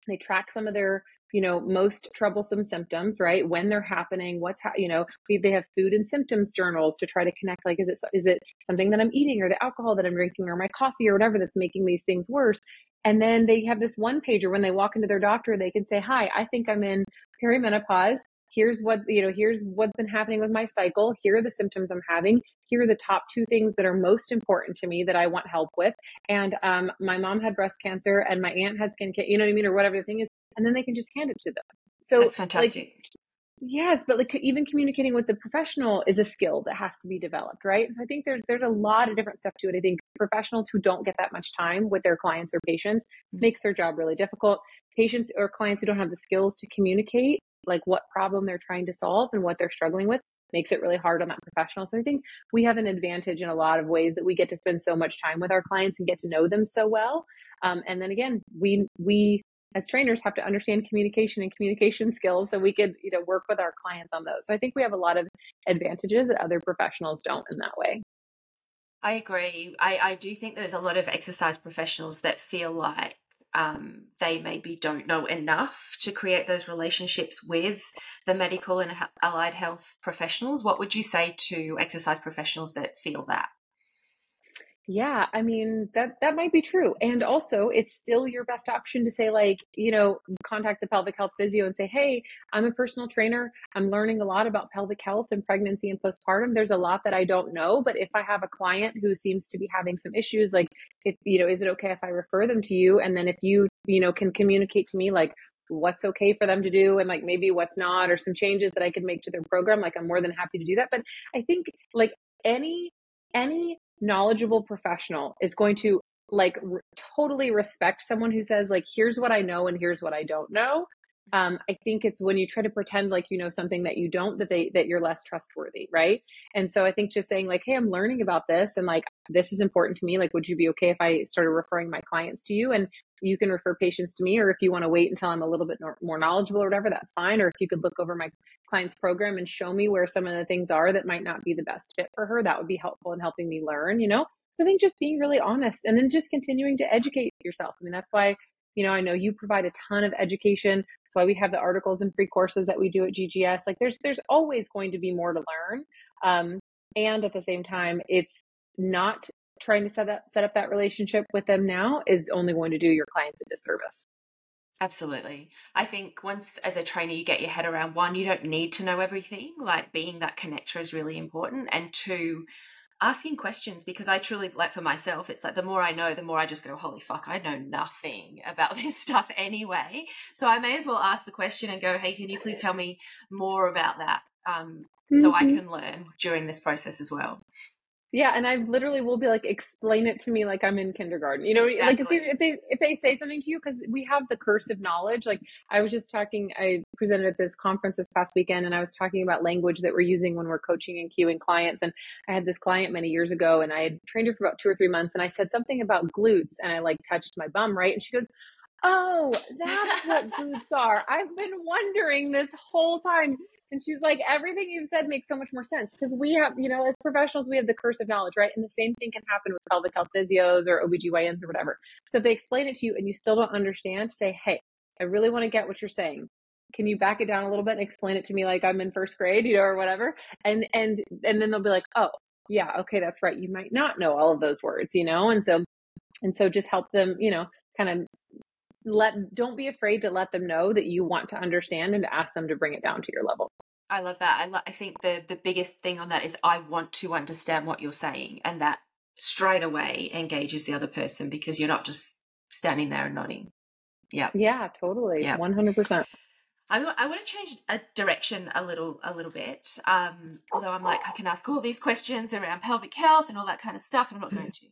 they track some of their you know most troublesome symptoms right? When they're happening what's ha- you know they have food and symptoms journals to try to connect like is it is it something that i'm eating or the alcohol that i'm drinking or my coffee or whatever that's making these things worse? And then they have this one pager when they walk into their doctor they can say hi i think i'm in perimenopause here's what's you know here's what's been happening with my cycle here are the symptoms i'm having here are the top two things that are most important to me that i want help with and um, my mom had breast cancer and my aunt had skin cancer you know what i mean or whatever the thing is and then they can just hand it to them. So that's fantastic. Like, yes, but like even communicating with the professional is a skill that has to be developed, right? So I think there's there's a lot of different stuff to it. I think professionals who don't get that much time with their clients or patients mm-hmm. makes their job really difficult. Patients or clients who don't have the skills to communicate like what problem they're trying to solve and what they're struggling with makes it really hard on that professional. So I think we have an advantage in a lot of ways that we get to spend so much time with our clients and get to know them so well. Um, and then again, we we as trainers have to understand communication and communication skills so we could you know work with our clients on those so i think we have a lot of advantages that other professionals don't in that way i agree i, I do think there's a lot of exercise professionals that feel like um, they maybe don't know enough to create those relationships with the medical and allied health professionals what would you say to exercise professionals that feel that yeah, I mean that that might be true. And also, it's still your best option to say like, you know, contact the pelvic health physio and say, "Hey, I'm a personal trainer. I'm learning a lot about pelvic health and pregnancy and postpartum. There's a lot that I don't know, but if I have a client who seems to be having some issues, like if, you know, is it okay if I refer them to you and then if you, you know, can communicate to me like what's okay for them to do and like maybe what's not or some changes that I could make to their program, like I'm more than happy to do that. But I think like any any knowledgeable professional is going to like r- totally respect someone who says like here's what i know and here's what i don't know um, i think it's when you try to pretend like you know something that you don't that they that you're less trustworthy right? And so i think just saying like hey i'm learning about this and like this is important to me like would you be okay if i started referring my clients to you? And you can refer patients to me or if you want to wait until i'm a little bit more knowledgeable or whatever that's fine. Or if you could look over my client's program and show me where some of the things are that might not be the best fit for her that would be helpful in helping me learn you know? So i think just being really honest and then just continuing to educate yourself. I mean that's why you know i know you provide a ton of education that's why we have the articles and free courses that we do at ggs like there's there's always going to be more to learn um, and at the same time it's not trying to set up set up that relationship with them now is only going to do your clients a disservice. Absolutely. I think once as a trainer you get your head around one, you don't need to know everything. Like being that connector is really important. And two, asking questions because I truly like for myself, it's like the more I know, the more I just go, holy fuck, I know nothing [LAUGHS] about this stuff anyway. So I may as well ask the question and go, hey, can you please tell me more about that? Um, mm-hmm. so I mm-hmm. can learn during this process as well. Yeah, and I literally will be like, explain it to me like I'm in kindergarten. You know, exactly. like if they if they say something to you because we have the curse of knowledge. Like I was just talking, I presented at this conference this past weekend, and I was talking about language that we're using when we're coaching and cueing clients. And I had this client many years ago, and I had trained her for about two or three months, and I said something about glutes, and I like touched my bum, right? And she goes, "Oh, that's what glutes are. I've been wondering this whole time." And she's like, everything you've said makes so much more sense because we have, you know, as professionals, we have the curse of knowledge, right? And the same thing can happen with pelvic health physios or OBGYNs or whatever. So if they explain it to you and you still don't understand, say, hey, I really want to get what you're saying. Can you back it down a little bit and explain it to me like I'm in first grade, you know, or whatever? And and and then they'll be like, oh, yeah, okay, that's right. You might not know all of those words, you know, and so and so just help them, you know, kind of let don't be afraid to let them know that you want to understand and to ask them to bring it down to your level. I love that. I, lo- I think the the biggest thing on that is i want to understand what you're saying and that straight away engages the other person because you're not just standing there and nodding. Yeah. Yeah totally. Yeah. 100% I, I want to change a direction a little a little bit. Um, although I'm like I can ask all these questions around pelvic health and all that kind of stuff, and I'm not going to.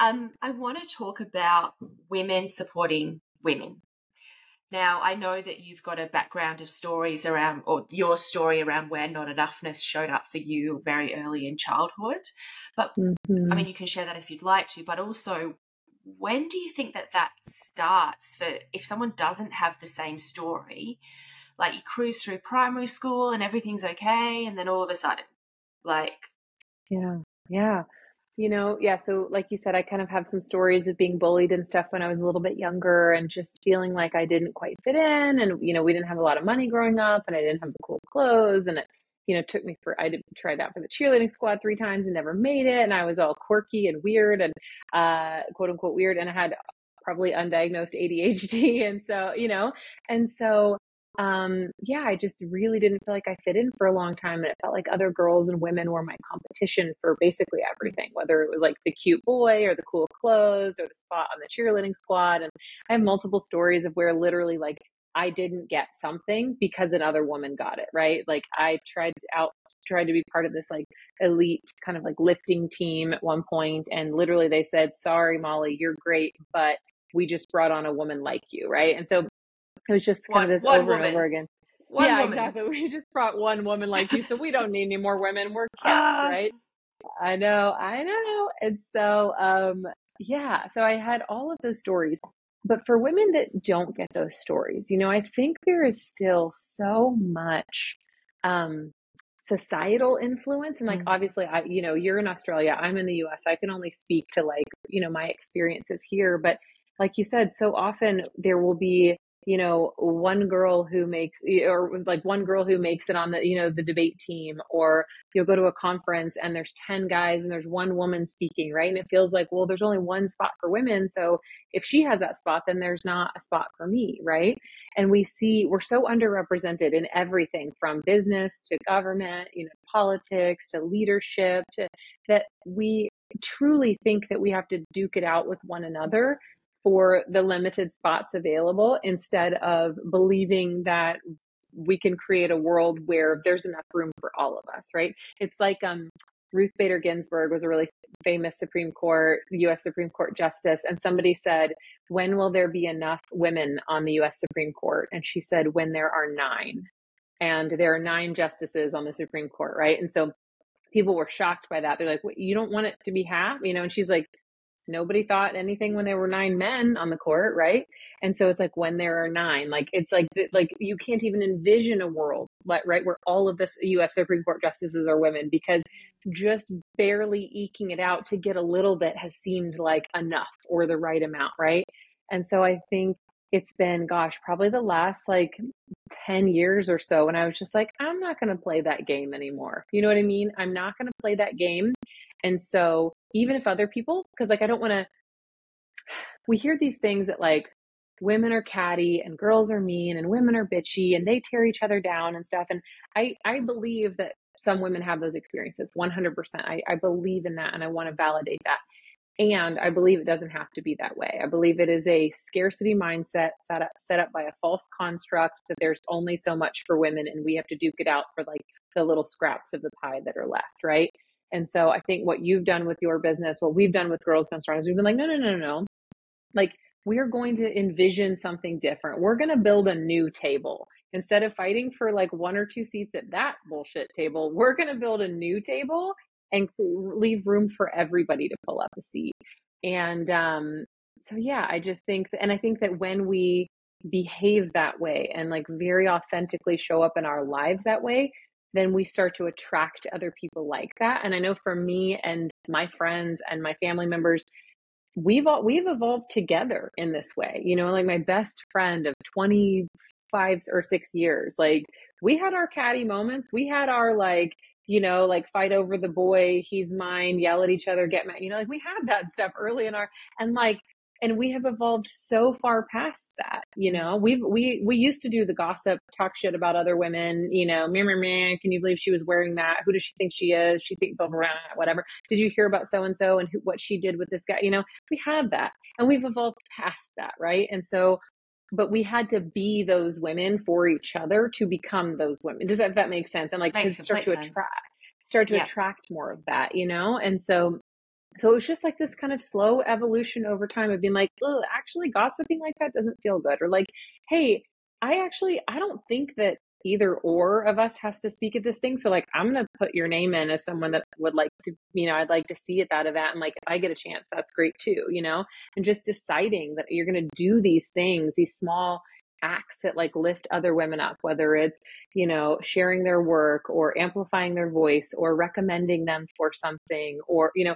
Um, I want to talk about women supporting women. Now, I know that you've got a background of stories around, or your story around where not enoughness showed up for you very early in childhood. But mm-hmm. I mean, you can share that if you'd like to, but also, when do you think that that starts for if someone doesn't have the same story? Like you cruise through primary school and everything's okay, and then all of a sudden, like. Yeah, yeah. You know, yeah. So, like you said, I kind of have some stories of being bullied and stuff when I was a little bit younger and just feeling like I didn't quite fit in. And, you know, we didn't have a lot of money growing up and I didn't have the cool clothes. And it, you know, took me for, I did, tried out for the cheerleading squad three times and never made it. And I was all quirky and weird and, uh, quote unquote weird. And I had probably undiagnosed ADHD. [LAUGHS] And so, you know, and so um, yeah, I just really didn't feel like I fit in for a long time. And it felt like other girls and women were my competition for basically everything, whether it was like the cute boy or the cool clothes or the spot on the cheerleading squad. And I have multiple stories of where literally like I didn't get something because another woman got it, right? Like I tried out tried to be part of this like elite kind of like lifting team at one point and literally they said, "Sorry, Molly, you're great, but we just brought on a woman like you, right? And so it was just kind one, of this over woman. and over again. One yeah, woman. exactly. We just brought one woman like you, so we don't need any more women. We're [LAUGHS] kept, uh, right? I know, I know. And so, um, yeah, so I had all of those stories. But for women that don't get those stories, you know, I think there is still so much um, societal influence. And like, mm-hmm. obviously, I, you know, you're in Australia, I'm in the US. I can only speak to like, you know, my experiences here. But like you said, so often there will be you know one girl who makes or was like one girl who makes it on the you know the debate team or you'll go to a conference and there's 10 guys and there's one woman speaking right? And it feels like well there's only one spot for women so if she has that spot then there's not a spot for me right? And we see we're so underrepresented in everything from business to government you know politics to leadership to, that we truly think that we have to duke it out with one another for the limited spots available instead of believing that we can create a world where there's enough room for all of us, right? It's like um, Ruth Bader Ginsburg was a really famous Supreme Court, US Supreme Court justice, and somebody said, When will there be enough women on the US Supreme Court? And she said, When there are nine. And there are nine justices on the Supreme Court, right? And so people were shocked by that. They're like, You don't want it to be half? You know, and she's like, nobody thought anything when there were nine men on the court, right? And so it's like when there are nine, like it's like like you can't even envision a world, like right, where all of this U.S. Supreme Court justices are women because just barely eking it out to get a little bit has seemed like enough or the right amount, right? And so I think it's been, gosh, probably the last like 10 years or so. And I was just like, I'm not going to play that game anymore. You know what I mean? I'm not going to play that game. And so even if other people, because like I don't want to, [SIGHS] we hear these things that like women are catty and girls are mean and women are bitchy and they tear each other down and stuff. And I, I believe that some women have those experiences 100%. I, I believe in that and I want to validate that. And I believe it doesn't have to be that way. I believe it is a scarcity mindset set up, set up by a false construct that there's only so much for women and we have to duke it out for like the little scraps of the pie that are left, right? And so I think what you've done with your business, what we've done with Girls Gone Strong is we've been like, no, no, no, no. Like we're going to envision something different. We're going to build a new table. Instead of fighting for like one or two seats at that bullshit table, we're going to build a new table and leave room for everybody to pull up a seat. And um, so, yeah, I just think, and I think that when we behave that way and like very authentically show up in our lives that way, then we start to attract other people like that. And I know for me and my friends and my family members, we've all, we've evolved together in this way. You know, like my best friend of 25 or 6 years, like we had our catty moments. We had our like, you know, like fight over the boy, he's mine, yell at each other, get mad. You know, like we had that stuff early in our and like and we have evolved so far past that you know? We've we we used to do the gossip talk shit about other women you know meh, meh, meh, can you believe she was wearing that? Who does she think she is? She think blah, blah, blah, whatever. Did you hear about so and so and what she did with this guy? You know we had that and we've evolved past that right? And so but we had to be those women for each other to become those women. Does that that make sense? And like Makes to start to sense. attract start to yeah. attract more of that you know? And so so it was just like this kind of slow evolution over time of being like, oh, actually gossiping like that doesn't feel good. Or like, hey, I actually, I don't think that either or of us has to speak at this thing. So like, I'm going to put your name in as someone that would like to, you know, I'd like to see at that event. And like, if I get a chance, that's great too, you know, and just deciding that you're going to do these things, these small acts that like lift other women up, whether it's, you know, sharing their work or amplifying their voice or recommending them for something or, you know,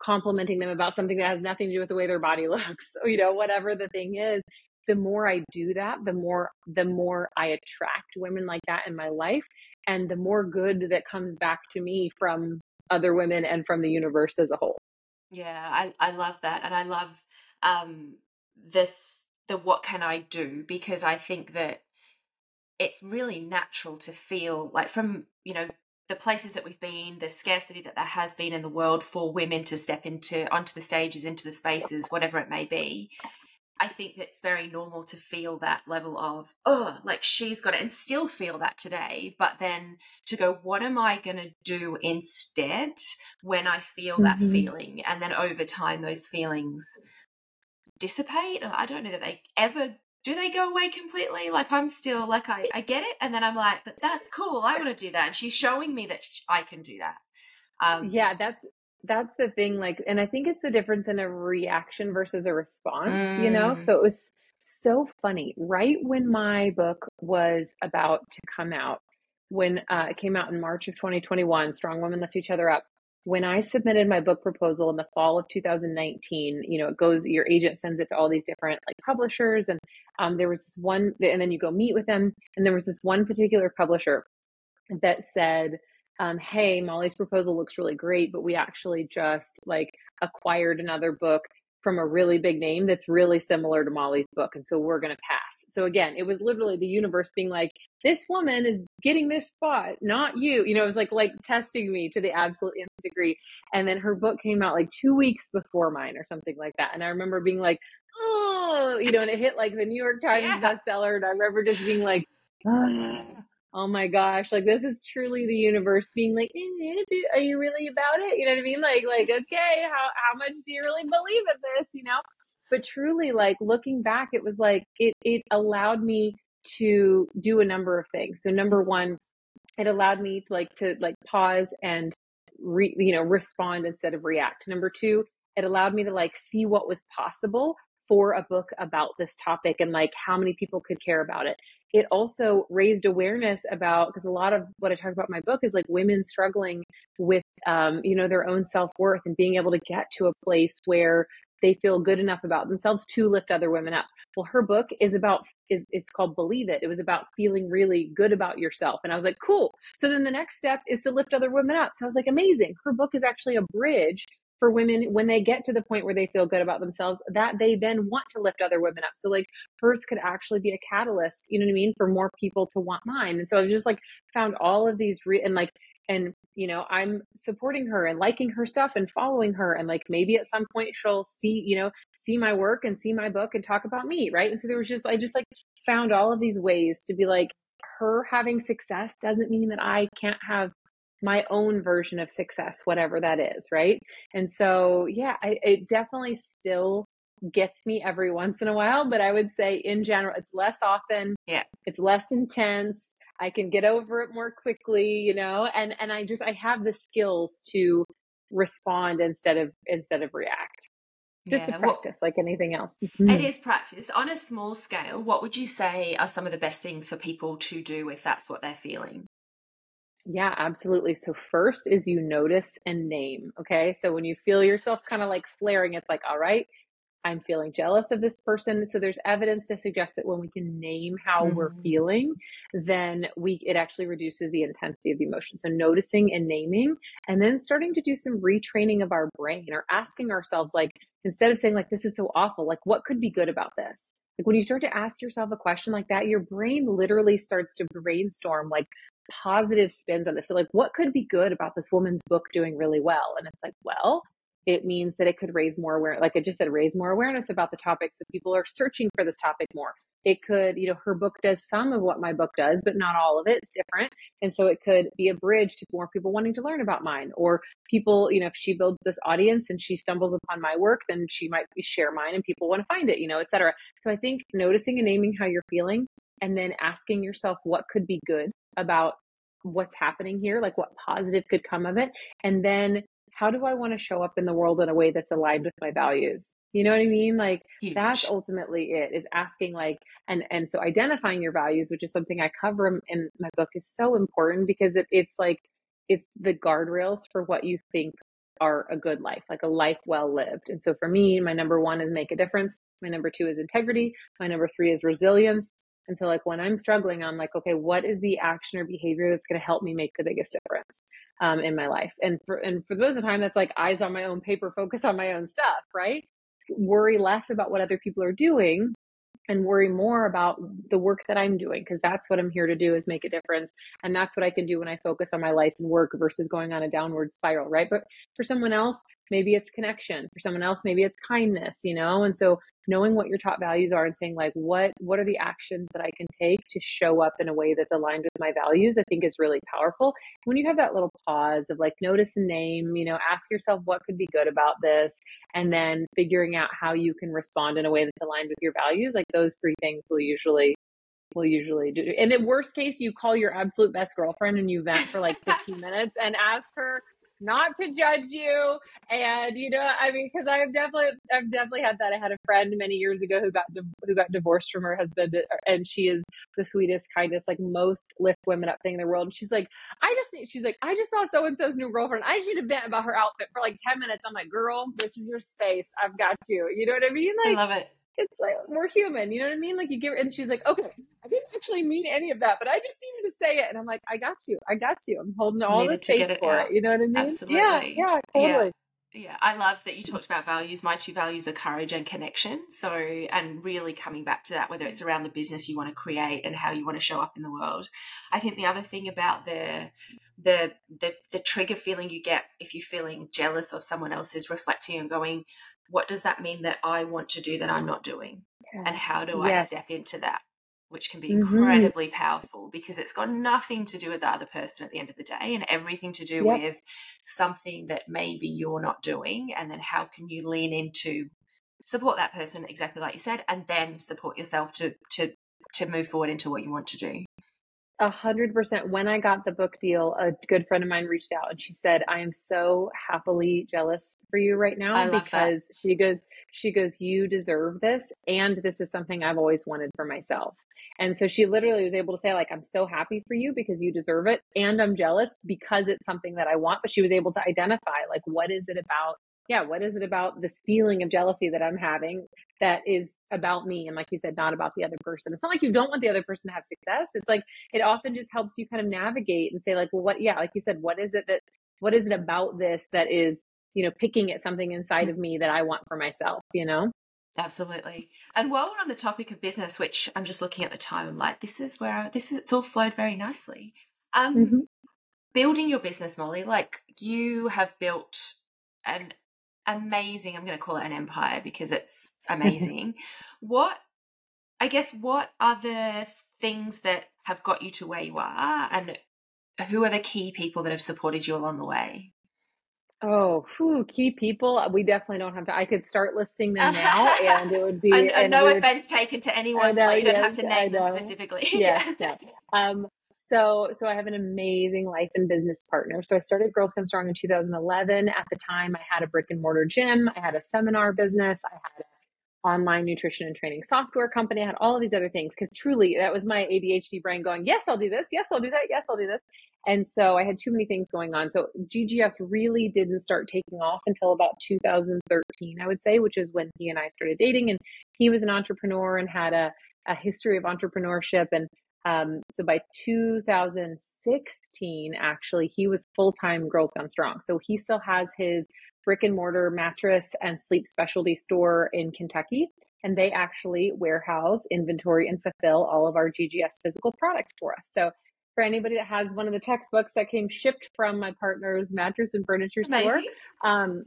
complimenting them about something that has nothing to do with the way their body [LAUGHS] looks, you know, whatever the thing is. The more I do that, the more the more I attract women like that in my life, and the more good that comes back to me from other women and from the universe as a whole. Yeah, I I love that, and I love um this the what can I do because I think that it's really natural to feel like from you know the places that we've been, the scarcity that there has been in the world for women to step into onto the stages, into the spaces, whatever it may be. I think it's very normal to feel that level of, oh, like she's got it, and still feel that today. But then to go, what am I going to do instead when I feel mm-hmm. that feeling? And then over time, those feelings dissipate. I don't know that they ever do they go away completely? Like I'm still like I I get it, and then I'm like, but that's cool. I want to do that, and she's showing me that I can do that. Um, yeah, that's that's the thing. Like, and I think it's the difference in a reaction versus a response. Mm. You know, mm. so it was so funny. Right when my book was about to come out, when uh, it came out in March of 2021, Strong Women Lift Each Other Up when I submitted my book proposal in the fall of 2019, you know, it goes, your agent sends it to all these different like publishers. And um, there was this one, and then you go meet with them. And there was this one particular publisher that said, um, Hey, Molly's proposal looks really great, but we actually just like acquired another book from a really big name that's really similar to Molly's book. And so we're going to pass. So again, it was literally the universe being like, this woman is getting this spot, not you. You know, it was like, like testing me to the absolute nth degree. And then her book came out like two weeks before mine or something like that. And I remember being like, oh, you know, and it hit like the New York Times yeah. bestseller. And I remember just being like, ah oh my gosh, like this is truly the universe being like, eh, are you really about it? You know what I mean? Like, like, okay, how, how much do you really believe in this? You know? But truly, like looking back, it was like, it, it allowed me to do a number of things. So number one, it allowed me to like, to like pause and re, you know, respond instead of react. Number two, it allowed me to like see what was possible for a book about this topic and like how many people could care about it it also raised awareness about because a lot of what I talk about in my book is like women struggling with um, you know their own self worth and being able to get to a place where they feel good enough about themselves to lift other women up. Well, her book is about is it's called Believe It. It was about feeling really good about yourself. And I was like, cool. So then the next step is to lift other women up. So I was like, amazing. Her book is actually a bridge for women when they get to the point where they feel good about themselves that they then want to lift other women up. So like hers could actually be a catalyst you know what i mean for more people to want mine. And so i was just like found all of these re- and like and you know i'm supporting her and liking her stuff and following her. And like maybe at some point she'll see you know see my work and see my book and talk about me right? And so there was just i just like found all of these ways to be like her having success doesn't mean that i can't have my own version of success, whatever that is, right? And so, yeah, I, it definitely still gets me every once in a while, but I would say in general, it's less often. Yeah. It's less intense. I can get over it more quickly, you know, and, and I just, I have the skills to respond instead of, instead of react. Just yeah. a practice well, like anything else. It mm-hmm. practice. On a small scale, what would you say are some of the best things for people to do if that's what they're feeling? Yeah, absolutely. So, first is you notice and name. Okay. So, when you feel yourself kind of like flaring, it's like, all right, I'm feeling jealous of this person. So, there's evidence to suggest that when we can name how mm-hmm. we're feeling, then we it actually reduces the intensity of the emotion. So, noticing and naming, and then starting to do some retraining of our brain or asking ourselves, like, instead of saying, like, this is so awful, like, what could be good about this? Like when you start to ask yourself a question like that, your brain literally starts to brainstorm like positive spins on this. So, like, what could be good about this woman's book doing really well? And it's like, well, it means that it could raise more awareness. Like I just said, raise more awareness about the topic. So people are searching for this topic more. It could, you know, her book does some of what my book does, but not all of it. It's different. And so it could be a bridge to more people wanting to learn about mine or people, you know, if she builds this audience and she stumbles upon my work, then she might share mine and people want to find it, you know, et cetera. So I think noticing and naming how you're feeling and then asking yourself what could be good about what's happening here, like what positive could come of it. And then how do I want to show up in the world in a way that's aligned with my values? You know what I mean? Like Huge. that's ultimately it is asking like and and so identifying your values, which is something I cover in my book is so important because it, it's like it's the guardrails for what you think are a good life, like a life well lived. And so for me, my number one is make a difference. My number two is integrity. My number three is resilience. And so, like, when I'm struggling, I'm like, okay, what is the action or behavior that's going to help me make the biggest difference um, in my life? And for and for those of time, that's like eyes on my own paper, focus on my own stuff, right? Worry less about what other people are doing and worry more about the work that I'm doing because that's what I'm here to do is make a difference and that's what I can do when I focus on my life and work versus going on a downward spiral right but for someone else maybe it's connection. For someone else maybe it's kindness you know? And so knowing what your top values are and saying like what what are the actions that i can take to show up in a way that's aligned with my values i think is really powerful. When you have that little pause of like notice and name you know ask yourself what could be good about this and then figuring out how you can respond in a way that's aligned with your values like those three things will usually will usually do and in worst case you call your absolute best girlfriend and you vent for like 15 minutes and ask her not to judge you. And you know, I mean, because I've definitely, I've definitely had that. I had a friend many years ago who got who got divorced from her husband, and she is the sweetest, kindest, like most lift women up thing in the world. And she's like, I just need. She's like, I just saw so and so's new girlfriend. I just need to vent about her outfit for like ten minutes. I'm like, girl, this is your space. I've got you. You know what I mean? Like, I love it it's like we're human, you know what I mean? Like you give and she's like, okay, I didn't actually mean any of that, but I just needed to say it. And I'm like, I got you, I got you. I'm holding all the space it for out. it. You know what I mean? Absolutely. Yeah, yeah, totally. Yeah. Yeah, I love that you talked about values. My two values are courage and connection. So, and really coming back to that, whether it's around the business you want to create and how you want to show up in the world. I think the other thing about the the the, the trigger feeling you get if you're feeling jealous of someone else is reflecting and going, what does that mean that I want to do that I'm not doing? And how do I step into that? Which can be mm-hmm. incredibly mm-hmm. powerful because it's got nothing to do with the other person at the end of the day and everything to do yep. with something that maybe you're not doing. And then how can you lean into support that person exactly like you said, and then support yourself to to to move forward into what you want to do. A hundred percent. When I got the book deal, a good friend of mine reached out and she said, "I am so happily jealous for you right now because that. she goes, she goes, you deserve this, and this is something I've always wanted for myself." And so she literally was able to say, like, I'm so happy for you because you deserve it, and I'm jealous because it's something that I want. But she was able to identify, like, what is it about yeah, what is it about this feeling of jealousy that I'm having that is about me? And like you said, not about the other person. It's not like you don't want the other person to have success. It's like it often just helps you kind of navigate and say, like, well, what, yeah, like you said, what is it that, what is it about this that is, you know, picking at something inside of me that I want for myself, you know? Absolutely. And while we're on the topic of business, which I'm just looking at the time, I'm like, this is where this is, it's all flowed very nicely. Um, mm-hmm. Building your business, Molly, like you have built an amazing. I'm going to call it an empire because it's [LAUGHS] amazing. what, I guess, what are the things that have got you to where you are, and who are the key people that have supported you along the way? Oh, whew, key people. We definitely don't have to. I could start listing them now, [LAUGHS] and it would be. and, and no offense taken to anyone. Know, you don't have to name them specifically. Yeah, [LAUGHS] yeah. Um, so, so I have an amazing life and business partner. So I started Girls Gone Strong in 2011. At the time, I had a brick and mortar gym. I had a seminar business. I had an online nutrition and training software company. I had all of these other things because truly that was my ADHD brain going, yes, I'll do this. Yes, I'll do that. Yes, I'll do this. And so I had too many things going on. So GGS really didn't start taking off until about 2013, I would say, which is when he and I started dating. And he was an entrepreneur and had a, a history of entrepreneurship and um, so by 2016, actually, he was full time Girls Gone Strong. So he still has his brick and mortar mattress and sleep specialty store in Kentucky. And they actually warehouse, inventory, and fulfill all of our GGS physical product for us. So for anybody that has one of the textbooks that came shipped from my partner's mattress and furniture Amazing. store, um,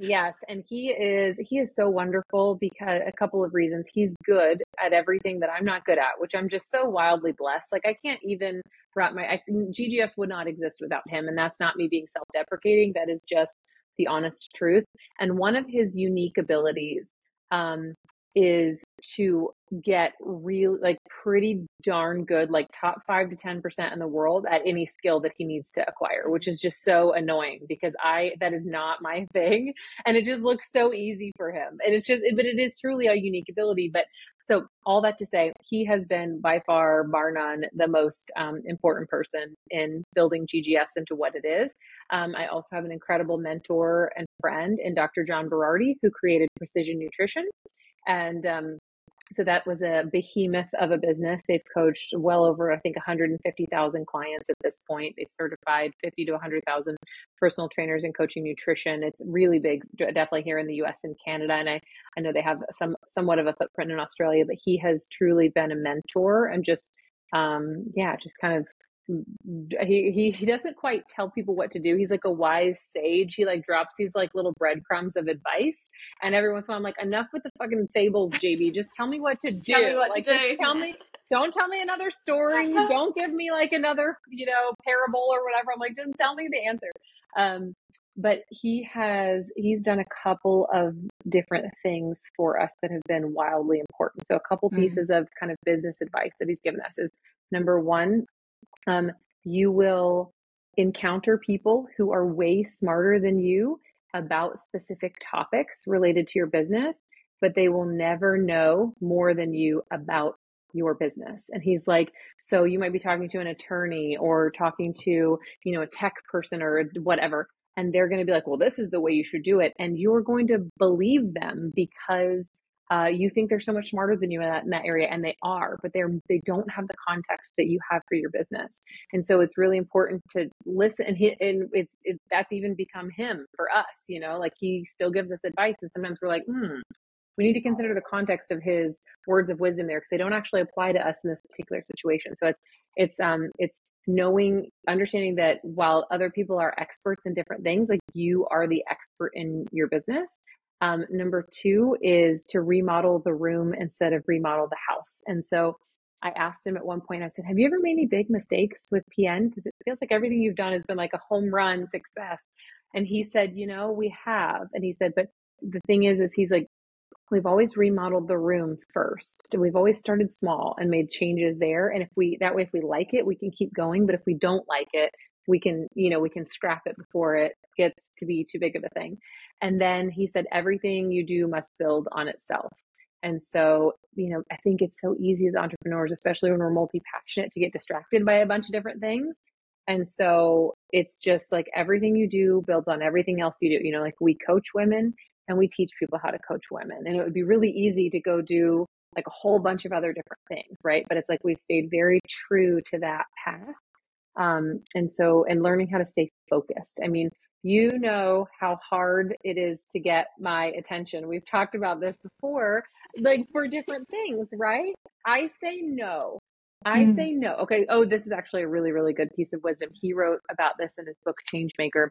Yes, and he is he is so wonderful because a couple of reasons. He's good at everything that I'm not good at, which I'm just so wildly blessed. Like I can't even wrap my I, GGS would not exist without him, and that's not me being self-deprecating. That is just the honest truth. And one of his unique abilities um, is to get real like pretty darn good like top 5 to 10% in the world at any skill that he needs to acquire which is just so annoying because i that is not my [LAUGHS] thing and it just looks so easy for him and it's just but it is truly a unique ability but So, all that to say, he has been by far, bar none, the most um, important person in building GGS into what it is. Um, I also have an incredible mentor and friend in Dr. John Berardi, who created Precision Nutrition. And um, so that was a behemoth of a business. They've coached well over, I think, 150,000 clients at this point. They've certified 50 to 100,000 personal trainers in coaching nutrition. It's really big, definitely here in the U.S. and Canada. And I, I know they have some somewhat of a footprint in Australia, but he has truly been a mentor and just, um, yeah, just kind of he, he he doesn't quite tell people what to do. He's like a wise sage. He like drops these like little breadcrumbs of advice, and every once in a while, I'm like, enough with the fucking fables, JB. Just tell me what to just do. Tell me what like, to do. Tell me. Don't tell me another story. [LAUGHS] don't give me like another, you know, parable or whatever. I'm like, just tell me the answer. Um, but he has he's done a couple of different things for us that have been wildly important. So a couple mm-hmm. pieces of kind of business advice that he's given us is number one, um, you will encounter people who are way smarter than you about specific topics related to your business, but they will never know more than you about your business. And he's like, so you might be talking to an attorney or talking to, you know, a tech person or whatever, and they're going to be like, well, this is the way you should do it. And you're going to believe them because uh, you think they're so much smarter than you in that, in that area and they are but they're they don't have the context that you have for your business. And so it's really important to listen and, he, and it's it, that's even become him for us you know like he still gives us advice and sometimes we're like hmm we need to consider the context of his words of wisdom there because they don't actually apply to us in this particular situation. So it's it's um it's knowing understanding that while other people are experts in different things like you are the expert in your business um, number two is to remodel the room instead of remodel the house. And so I asked him at one point, I said, Have you ever made any big mistakes with PN? Because it feels like everything you've done has been like a home run success. And he said, You know, we have. And he said, But the thing is, is he's like, We've always remodeled the room first. We've always started small and made changes there. And if we, that way, if we like it, we can keep going. But if we don't like it, we can, you know, we can scrap it before it gets to be too big of a thing. And then he said, everything you do must build on itself. And so, you know, I think it's so easy as entrepreneurs, especially when we're multi passionate, to get distracted by a bunch of different things. And so it's just like everything you do builds on everything else you do. You know, like we coach women and we teach people how to coach women. And it would be really easy to go do like a whole bunch of other different things, right? But it's like we've stayed very true to that path. Um, and so, and learning how to stay focused. I mean, you know how hard it is to get my attention. We've talked about this before, like for different things, right? I say no. I mm. say no. Okay. Oh, this is actually a really, really good piece of wisdom. He wrote about this in his book, Changemaker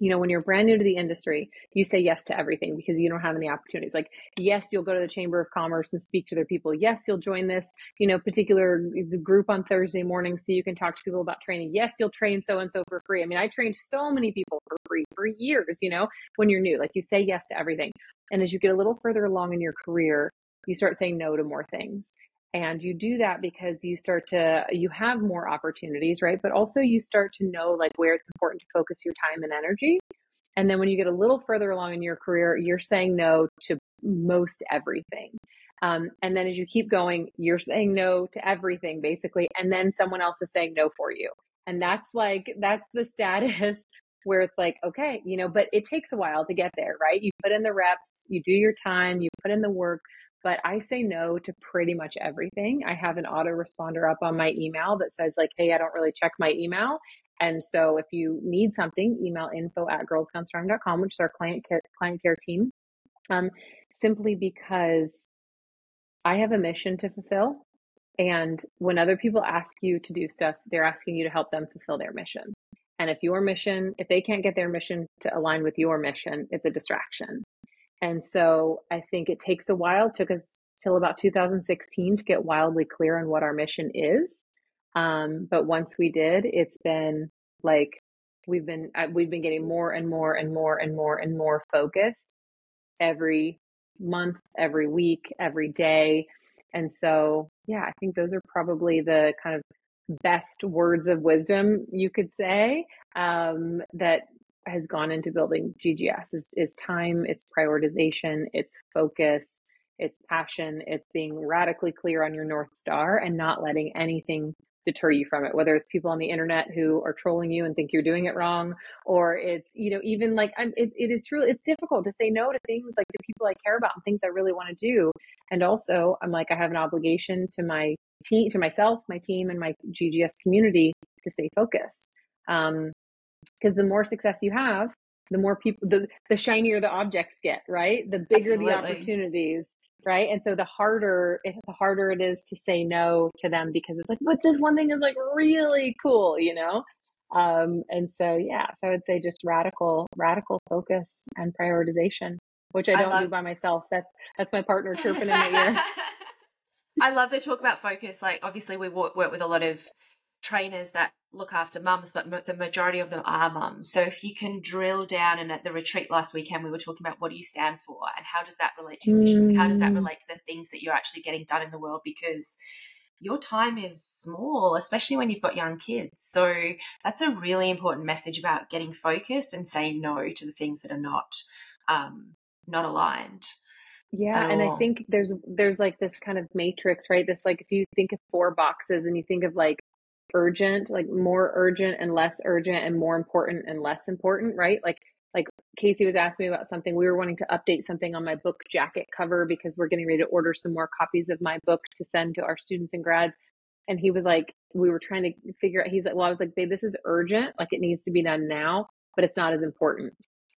you know, when you're brand new to the industry, you say yes to everything because you don't have any opportunities. Like, yes, you'll go to the Chamber of Commerce and speak to their people. Yes, you'll join this, you know, particular group on Thursday morning so you can talk to people about training. Yes, you'll train so and so for free. I mean, I trained so many people for free for years, you know, when you're new. Like, you say yes to everything. And as you get a little further along in your career, you start saying no to more things and you do that because you start to you have more opportunities right? But also you start to know like where it's important to focus your time and energy. And then when you get a little further along in your career you're saying no to most everything. Um, and then as you keep going you're saying no to everything basically. And then someone else is saying no for you. And that's like that's the [LAUGHS] status where it's like okay you know but it takes a while to get there right? You put in the reps you do your time you put in the work but I say no to pretty much everything. I have an autoresponder up on my email that says, like, hey, I don't really check my email. And so if you need something, email info at girlsgonestrong.com, which is our client care, client care team. Um, simply because I have a mission to fulfill. And when other people ask you to do stuff, they're asking you to help them fulfill their mission. And if your mission, if they can't get their mission to align with your mission, it's a distraction. And so I think it takes a while, it took us till about 2016 to get wildly clear on what our mission is. Um, but once we did, it's been like we've been uh, we've been getting more and more and more and more and more focused every month, every week, every day. And so, yeah, I think those are probably the kind of best words of wisdom you could say um, that has gone into building GGS is, is time, it's prioritization, it's focus, it's passion, it's being radically clear on your North Star and not letting anything deter you from it whether it's people on the internet who are trolling you and think you're doing it wrong or it's you know even like I'm, it, it is true it's difficult to say no to things like the people i care about and things i really want to do. And also i'm like i have an obligation to my team to myself my team and my ggs community to stay focused. Um because the more success you have the more people the the shinier the objects get right? The bigger Absolutely. the opportunities right? And so the harder the harder it is to say no to them because it's like but this one thing is like really cool you know? Um and so yeah so i would say just radical radical focus and prioritization which i don't I love- do by myself. That's that's my partner chirping in my ear. [LAUGHS] I love the talk about focus like obviously we work, work with a lot of trainers that look after mums, but the majority of them are mums. So if you can drill down, and at the retreat last weekend, we were talking about what do you stand for and how does that relate to your mission? How does that mm. relate to the things that you're actually getting done in the world? Because your time is small, especially when you've got young kids. So that's a really important message about getting focused and saying no to the things that are not um, not aligned. Yeah, and all. I think there's there's like this kind of matrix, right? This like if you think of four boxes and you think of like urgent, like more urgent and less urgent and more important and less important, right? Like like Casey was asking me about something. We were wanting to update something on my book jacket cover because we're getting ready to order some more copies of my book to send to our students and grads. And he was like, we were trying to figure out, he's like, well, I was like, babe, this is urgent. Like it needs to be done now, but it's not as important.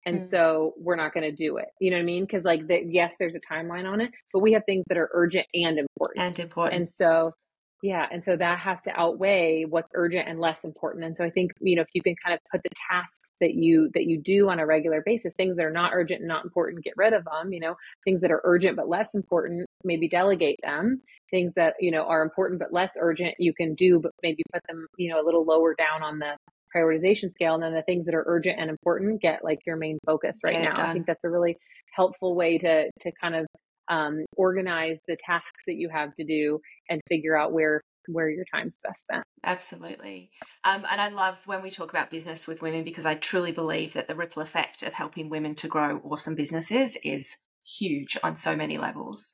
And mm. so we're not going to do it. You know what I mean? Because like, the, yes, there's a timeline on it, but we have things that are urgent and important. And important. And so yeah. And so that has to outweigh what's urgent and less important. And so I think, you know, if you can kind of put the tasks that you that you do on a regular basis, things that are not urgent and not important, get rid of them, you know, things that are urgent but less important, maybe delegate them. Things that, you know, are important but less urgent, you can do, but maybe put them, you know, a little lower down on the prioritization scale. And then the things that are urgent and important get like your main focus right now. I think that's a really helpful way to to kind of um, organize the tasks that you have to do and figure out where where your time's best spent. Absolutely. Um, and I love when we talk about business with women because I truly believe that the ripple effect of helping women to grow awesome businesses is huge on so many levels.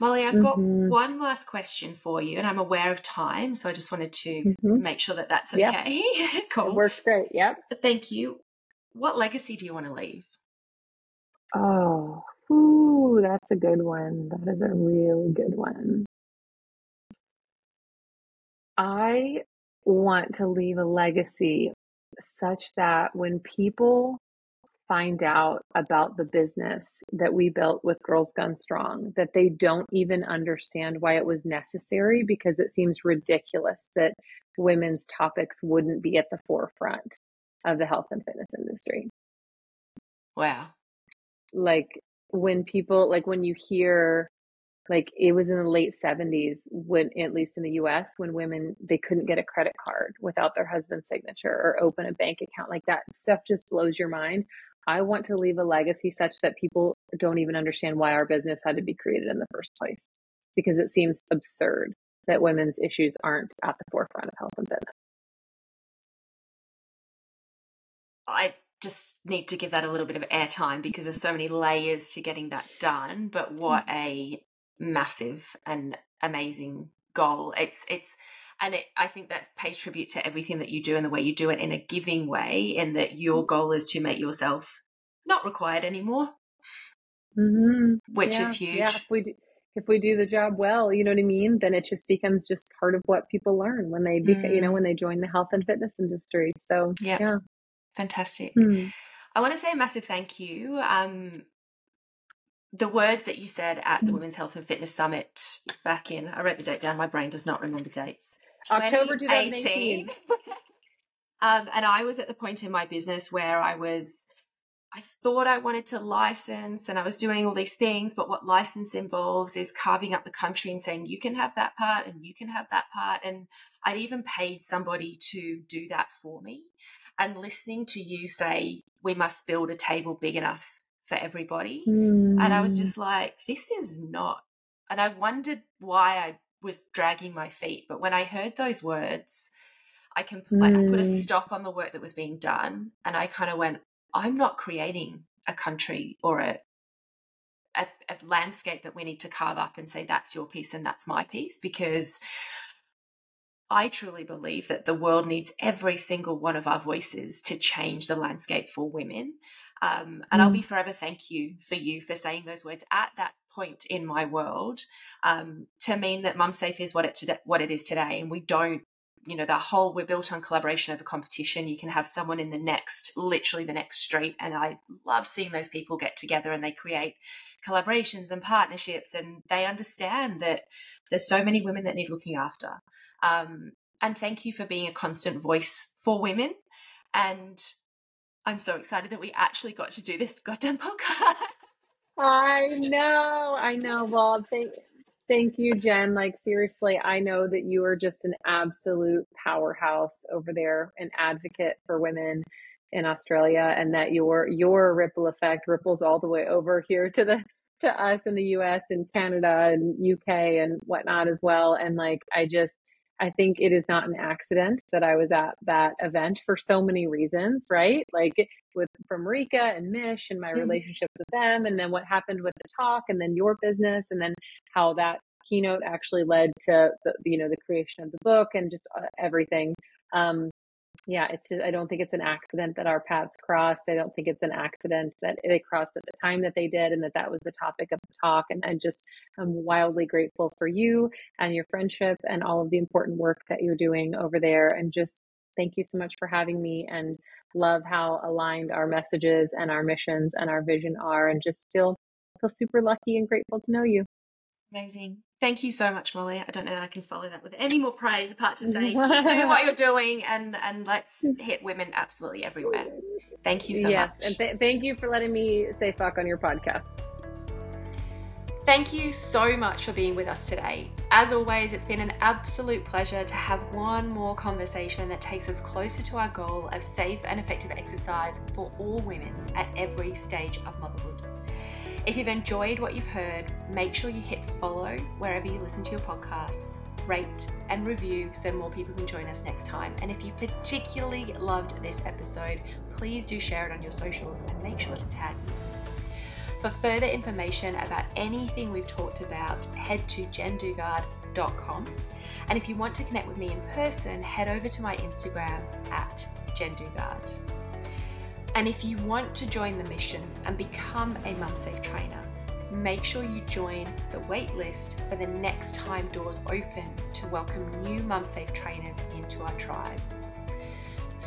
Molly, I've got mm-hmm. one last question for you, and I'm aware of time, so I just wanted to mm-hmm. make sure that that's okay. [LAUGHS] Yep. cool. It works great. Yep. Thank you. What legacy do you want to leave? Oh, Ooh, that's a good one. That is a really good one. I want to leave a legacy such that when people find out about the business that we built with Girls Gone Strong, that they don't even understand why it was necessary because it seems ridiculous that women's topics wouldn't be at the forefront of the health and fitness industry. Wow. Like when people like when you hear like it was in the late 70s when at least in the US when women they couldn't get a credit card without their husband's signature or open a bank account like that stuff just blows your mind I want to leave a legacy such that people don't even understand why our business had to be created in the first place because it seems absurd that women's issues aren't at the forefront of health and fitness. I just need to give that a little bit of airtime because there's so many layers to getting that done. But what mm. a massive and amazing goal! It's it's and it, I think that pays tribute to everything that you do and the way you do it in a giving way, and that your mm. goal is to make yourself not required anymore, mm-hmm. which yeah, is huge. Yeah, if we do, if we do the job well, you know what I mean, then it just becomes just part of what people learn when they, beca- mm. you know, mm. when they join the health and fitness industry. So yeah, yeah. Fantastic. Mm. I want to say a massive thank you. Um, the words that you said at the mm. Women's Health and Fitness Summit back in, I wrote the date down, my brain does not remember dates. October 2018. [LAUGHS] um, and I was at the point in my business where I was, I thought I wanted to license and I was doing all these things, but what license involves is carving up the country and saying, you can have that part and you can have that part. And I'd even paid somebody to do that for me and listening to you say we must build a table big enough for everybody mm. and i was hmm. just like this is not and i wondered why i was dragging my feet but when i heard those words i compl- mm. i put a hmm. stop on the work that was being done and i kind of went i'm not creating a country or a a, a landscape that we need to carve up and say that's your piece and that's my piece because I truly believe that the world needs every single one of our voices to change the landscape for women. Um, and mm. I'll be mm. forever thank you for you for saying those words at that point in my world um, to mean that MumSafe is what it today, what it is today, and we don't. You know, the whole we're built on collaboration over competition. You can have someone in the next, literally the next street, and I love seeing those people get together and they create collaborations and partnerships, and they understand that there's so many women that need looking after. Um, and thank you for being a constant voice for women. And I'm so excited that we actually got to do this goddamn [LAUGHS] podcast. I know, I know. Well, thank thank you, Jen. Like seriously, I know that you are just an absolute powerhouse over there, an advocate for women in Australia, and that your your ripple effect ripples all the way over here to the to us in the US and Canada and UK and whatnot as well. And like I just I think it is not an accident that I was at that event for so many reasons, right? Like with from Rika and Mish and my mm-hmm. relationship with them, and then what happened with the talk, and then your business, and then how that keynote actually led to the, you know the creation of the book and just uh, everything. Um, yeah, it's just, I don't think it's an accident that our paths crossed. I don't think it's an accident that they crossed at the time that they did and that that was the topic of the talk. And I just am wildly grateful for you and your friendship and all of the important work that you're doing over there. And just thank you so much for having me and love how aligned our messages and our missions and our vision are and just feel feel super lucky and grateful to know you. Amazing. Thank you so much, Molly. I don't know that I can follow that with any more praise apart to [LAUGHS] say keep doing what you're doing and and let's [LAUGHS] hit women absolutely everywhere. Thank you so yeah, much. And th- thank you for letting me say fuck on your podcast. Thank you so much for being with us today. As always, it's been an absolute pleasure to have one more conversation that takes us closer to our goal of safe and effective exercise for all women at every stage of motherhood. If you've enjoyed what you've heard, make sure you hit follow wherever you listen to your podcasts, rate and review so more people can join us next time. And if you particularly loved this episode, please do share it on your socials and make sure to tag me. For further information about anything we've talked about, head to jendugard.com. And if you want to connect with me in person, head over to my Instagram at jendugard. And if you want to join the mission and become a MumSafe trainer, make sure you join the waitlist for the next time doors open to welcome new MumSafe trainers into our tribe.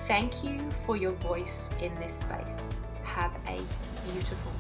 Thank you for your voice in this space. Have a beautiful